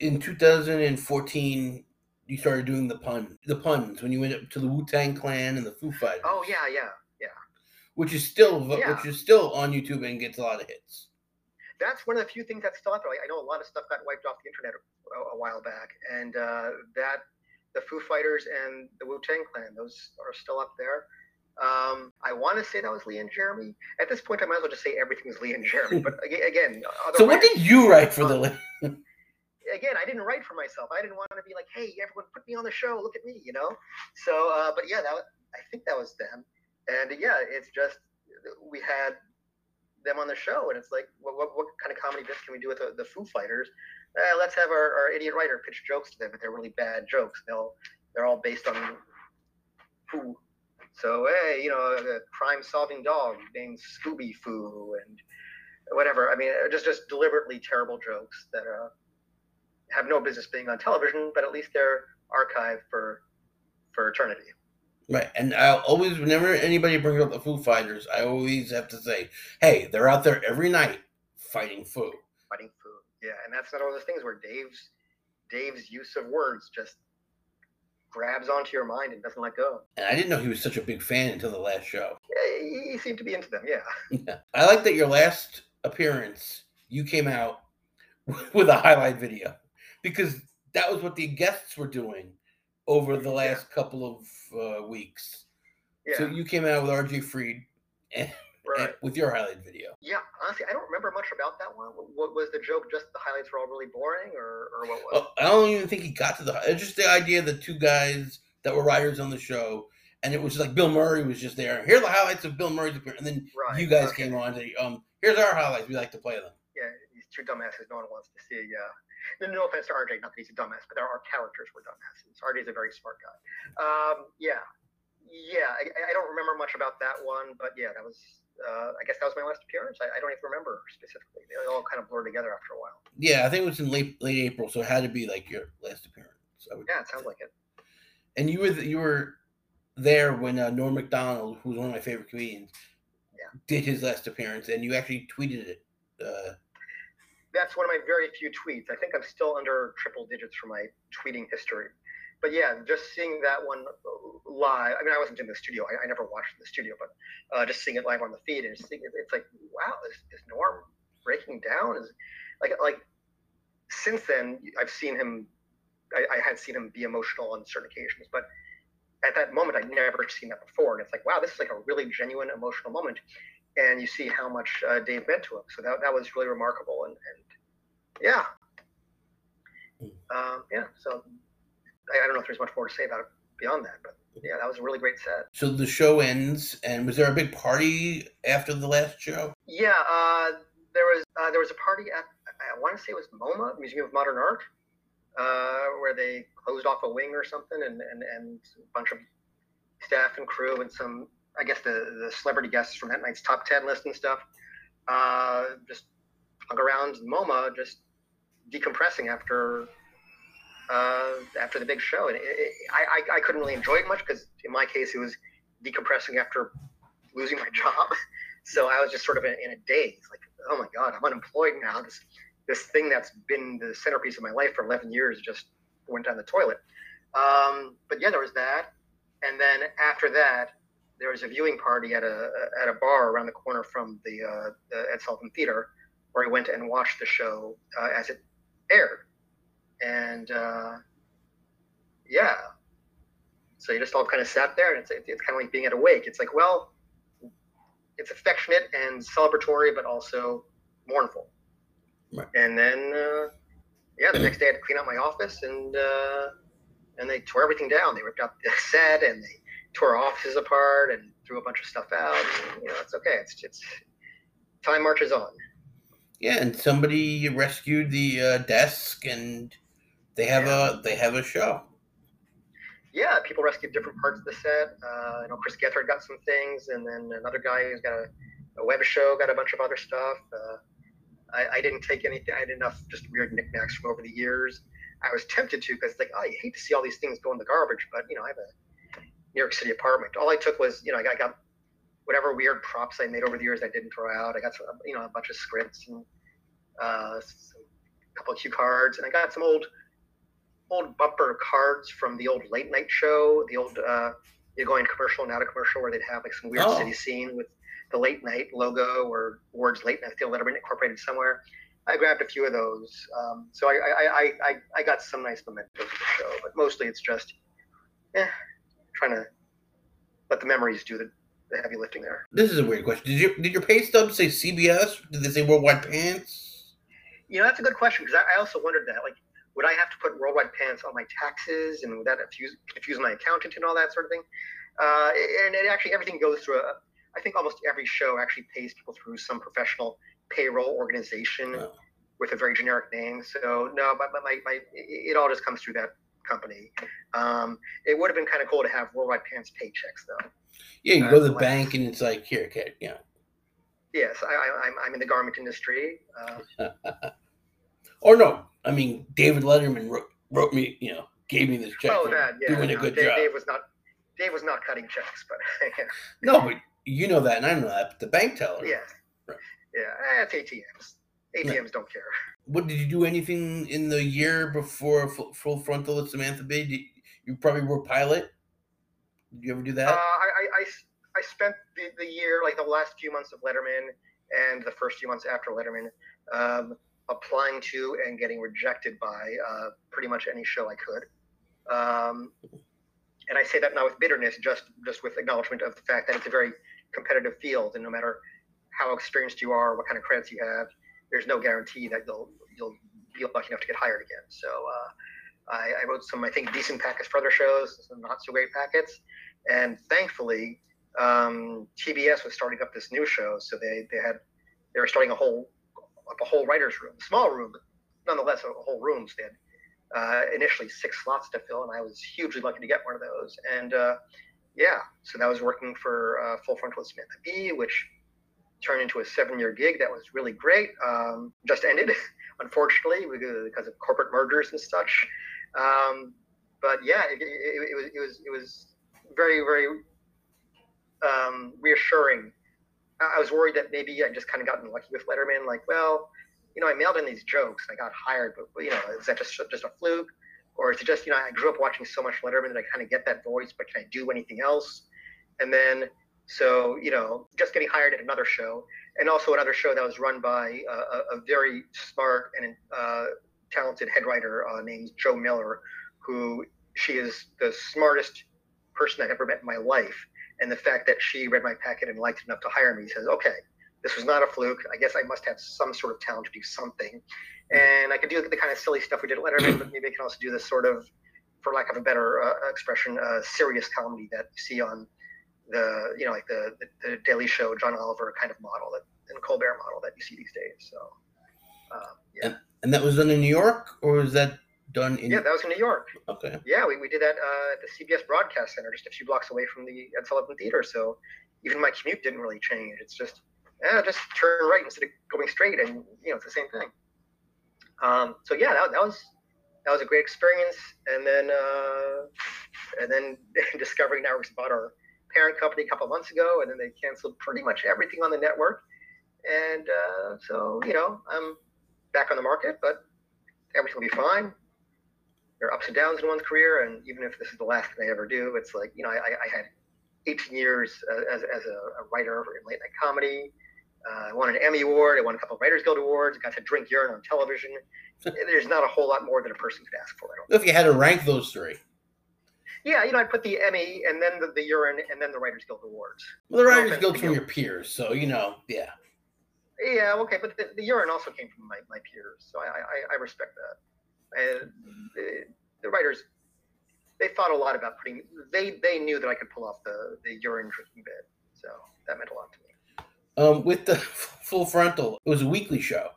Speaker 1: in 2014, you started doing the pun, the puns when you went up to the Wu Tang Clan and the Foo Fighters.
Speaker 2: Oh yeah, yeah.
Speaker 1: Which is still yeah. which is still on YouTube and gets a lot of hits.
Speaker 2: That's one of the few things that's still out there. I know a lot of stuff got wiped off the internet a, a while back, and uh, that the Foo Fighters and the Wu Tang Clan. Those are still up there. Um, I want to say that was Lee and Jeremy. At this point, I might as well just say everything was Lee and Jeremy. But again,
Speaker 1: so what did you write for the?
Speaker 2: again, I didn't write for myself. I didn't want to be like, "Hey, everyone, put me on the show. Look at me," you know. So, uh, but yeah, that was, I think that was them. And yeah, it's just we had them on the show, and it's like, what, what, what kind of comedy bits can we do with the, the Foo Fighters? Uh, let's have our, our idiot writer pitch jokes to them, but they're really bad jokes. They'll they're all based on Foo. So hey, you know, a crime-solving dog named Scooby Foo and whatever. I mean, just just deliberately terrible jokes that uh, have no business being on television, but at least they're archived for for eternity.
Speaker 1: Right, and I always, whenever anybody brings up the Foo Fighters, I always have to say, "Hey, they're out there every night fighting Foo."
Speaker 2: Fighting Foo, yeah, and that's not one of those things where Dave's Dave's use of words just grabs onto your mind and doesn't let go.
Speaker 1: And I didn't know he was such a big fan until the last show.
Speaker 2: Yeah, he seemed to be into them. Yeah.
Speaker 1: yeah. I like that your last appearance, you came out with a highlight video because that was what the guests were doing over the last yeah. couple of uh, weeks. Yeah. So you came out with RJ Fried and, right. and, with your highlight video.
Speaker 2: Yeah, honestly, I don't remember much about that one. What was the joke? Just the highlights were all really boring, or, or what was?
Speaker 1: I don't even think he got to the. It's just the idea that two guys that were writers on the show, and it was like Bill Murray was just there. Here are the highlights of Bill Murray's appearance, and then right. you guys okay. came on. To, um, here's our highlights. We like to play them.
Speaker 2: Yeah, these two dumbasses no one wants to see. Yeah no offense to RJ, not that he's a dumbass, but there are characters were dumbasses. RJ is a very smart guy. Um, yeah, yeah. I, I, don't remember much about that one, but yeah, that was. Uh, I guess that was my last appearance. I, I, don't even remember specifically. They all kind of blurred together after a while.
Speaker 1: Yeah, I think it was in late late April, so it had to be like your last appearance.
Speaker 2: yeah, it sounds like it.
Speaker 1: And you were you were there when uh, Norm Macdonald, who's one of my favorite comedians,
Speaker 2: yeah.
Speaker 1: did his last appearance, and you actually tweeted it. Uh,
Speaker 2: that's one of my very few tweets. I think I'm still under triple digits for my tweeting history. But yeah, just seeing that one live. I mean, I wasn't in the studio. I, I never watched the studio, but uh, just seeing it live on the feed and seeing it, it's like, wow, is, is Norm breaking down? Is like like since then I've seen him. I, I had seen him be emotional on certain occasions, but at that moment I'd never seen that before, and it's like, wow, this is like a really genuine emotional moment and you see how much uh, Dave meant to him. So that, that was really remarkable. And, and yeah, hmm. um, yeah. So I, I, don't know if there's much more to say about it beyond that, but yeah, that was a really great set.
Speaker 1: So the show ends, and was there a big party after the last show?
Speaker 2: Yeah, uh, there was uh, there was a party at I want to say it was MoMA Museum of Modern Art, uh, where they closed off a wing or something, and, and and a bunch of staff and crew and some I guess the the celebrity guests from that night's top ten list and stuff, uh, just hung around MoMA, just decompressing after uh, after the big show, and it, it, I, I couldn't really enjoy it much because in my case it was decompressing after losing my job. So I was just sort of in, in a daze, like, oh my god, I'm unemployed now. This this thing that's been the centerpiece of my life for 11 years just went down the toilet. Um, but yeah, there was that, and then after that, there was a viewing party at a at a bar around the corner from the, uh, the Ed Sullivan Theater, where I went and watched the show uh, as it aired, and uh, yeah, so you just all kind of sat there, and it's it's kind of like being at a wake. It's like, well, it's affectionate and celebratory, but also mournful.
Speaker 1: Right.
Speaker 2: And then, uh, yeah, the next day I had to clean out my office, and uh, and they tore everything down. They ripped out the set, and they tore offices apart, and threw a bunch of stuff out. And, you know, it's okay. It's it's time marches on.
Speaker 1: Yeah, and somebody rescued the uh, desk, and they have
Speaker 2: Yeah.
Speaker 1: a they have a show.
Speaker 2: yeah, people rescued different parts of the set. Uh, I know Chris Gethard got some things, and then another guy who's got a, a web show got a bunch of other stuff. Uh, I, I didn't take anything. I had enough just weird knickknacks from over the years. I was tempted to because like, oh, you hate to see all these things go in the garbage, but you know, I have a New York City apartment. All I took was, you know, I got, I got whatever weird props I made over the years I didn't throw out. I got some, you know, a bunch of scripts and uh, some, a couple of cue cards, and I got some old old bumper cards from the old late night show, the old uh, you go in commercial and out of commercial where they'd have like some weird
Speaker 1: Oh.
Speaker 2: city scene with the late night logo or words late night, feel Letterman incorporated somewhere. I grabbed a few of those, um, so I, I, I, I, I got some nice mementos of the show, but mostly it's just, eh, trying to let the memories do the, the heavy lifting there.
Speaker 1: This is a weird question. Did your did your pay stub say CBS? Did they say Worldwide Pants?
Speaker 2: You know, that's a good question because I, I also wondered that. Like, would I have to put worldwide pants on my taxes, and would that confuse, confuse my accountant and all that sort of thing? Uh, and it actually everything goes through a. I think almost every show actually pays people through some professional payroll organization
Speaker 1: Oh.
Speaker 2: with a very generic name. So no, but, but my, my it all just comes through that company. Um, it would have been kind of cool to have worldwide Parents paychecks though.
Speaker 1: Yeah, you
Speaker 2: Uh,
Speaker 1: go to the
Speaker 2: like-
Speaker 1: bank and it's like, here, kid, you know.
Speaker 2: Yes, I, I, I'm, I'm in the garment industry. Uh,
Speaker 1: Or no, I mean David Letterman wrote, wrote me, you know, gave me this check.
Speaker 2: oh, that yeah.
Speaker 1: doing a good
Speaker 2: Dave,
Speaker 1: job.
Speaker 2: Dave was not. Dave was not cutting checks, but
Speaker 1: No, but you know that, and I know that. But the bank teller.
Speaker 2: Yeah.
Speaker 1: Right.
Speaker 2: Yeah, it's ATMs. ATMs don't care.
Speaker 1: What did you do? Anything in the year before full, frontal with Samantha? Did, you probably were pilot. Did you ever do that?
Speaker 2: Uh,
Speaker 1: that?
Speaker 2: I spent the, the year, like the last few months of Letterman and the first few months after Letterman, um, applying to and getting rejected by uh, pretty much any show I could. Um, and I say that not with bitterness, just just with acknowledgement of the fact that it's a very competitive field, and no matter how experienced you are, what kind of credits you have, there's no guarantee that you'll you'll be lucky enough to get hired again. So uh, I, I wrote some, I think, decent packets for other shows, some not so great packets, and thankfully, um, TBS was starting up this new show, so they they had they were starting a whole up a whole writers room, small room, but nonetheless a whole room. So they had uh, initially six slots to fill, and I was hugely lucky to get one of those. And uh, yeah, so that was working for uh, Full Frontal Samantha Bee, which turned into a seven-year gig that was really great. Um, just ended, unfortunately, because of corporate mergers and such. Um, but yeah, it, it, it was it was it was very very um, reassuring. I I was worried that maybe I just kind of gotten lucky with Letterman. Like, well, you know, I mailed in these jokes and I got hired, but you know, is that just just a fluke, or is it just you know I grew up watching so much Letterman that I kind of get that voice, but can I do anything else? And then so you know, just getting hired at another show, and also another show that was run by a, very smart and uh, talented head writer uh, named Jo Miller, who she is the smartest person I've ever met in my life. And the fact that she read my packet and liked it enough to hire me says, okay, this was not a fluke. I guess I must have some sort of talent to do something. And I could do the kind of silly stuff we did at Letterman, but maybe I can also do this sort of, for lack of a better uh, expression, uh, serious comedy that you see on the, you know, like the, the, the Daily Show, John Oliver kind of model that, and Colbert model that you see these days. So, uh, yeah.
Speaker 1: and that was done in New York, or was that done in?
Speaker 2: Yeah, that was in New York.
Speaker 1: Okay.
Speaker 2: Yeah, we, we did that uh, at the CBS Broadcast Center, just a few blocks away from the Ed Sullivan Theater. So even my commute didn't really change. It's just, yeah, just turn right instead of going straight, and you know, it's the same thing. Um, so yeah, that, that was that was a great experience. And then, uh, and then Discovery Networks bought our parent company a couple months ago, and then they canceled pretty much everything on the network. And uh, so, you know, I'm back on the market, but everything will be fine. There are ups and downs in one's career, and even if this is the last thing I ever do, it's like you know, I, I had 18 years as, as a, writer in late night comedy. Uh, I won an Emmy Award. I won a couple of Writers Guild Awards. I got to drink urine on television. There's not a whole lot more that a person could ask for. I
Speaker 1: don't if you had to rank those three.
Speaker 2: Yeah, you know, I'd put the Emmy and then the, the urine and then the Writers Guild Awards.
Speaker 1: Well, the Writers Guild from your peers, so you know, yeah.
Speaker 2: Yeah, okay, but the, the urine also came from my, my peers, so I, I, I respect that. And the, the writers, they thought a lot about putting. They they knew that I could pull off the the urine drinking bit, so that meant a lot to me.
Speaker 1: Um, with the full frontal, it was a weekly show.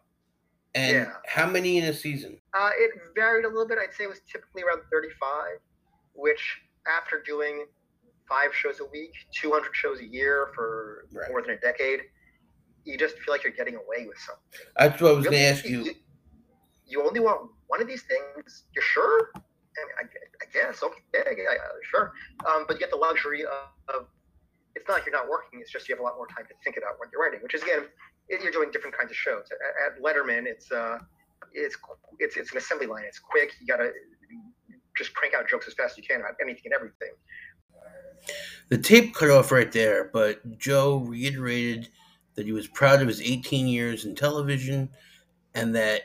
Speaker 1: And yeah. how many in a season?
Speaker 2: Uh, it varied a little bit. I'd say it was typically around 35, which after doing five shows a week, 200 shows a year for right. more than a decade, you just feel like you're getting away with something.
Speaker 1: That's what I was really, going to ask you. you.
Speaker 2: you. only want one of these things. You're sure? I, mean, I, I guess. Okay, yeah, sure. Um, but you get the luxury of, of, it's not like you're not working. It's just you have a lot more time to think about what you're writing, which is, again, you're doing different kinds of shows. At, at Letterman, it's, uh, it's, it's, it's an assembly line. It's quick. You got to just crank out jokes as fast as you can about anything and everything.
Speaker 1: The tape cut off right there, but Jo reiterated – that he was proud of his 18 years in television and that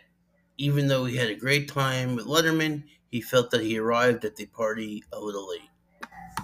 Speaker 1: even though he had a great time with Letterman, he felt that he arrived at the party a little late.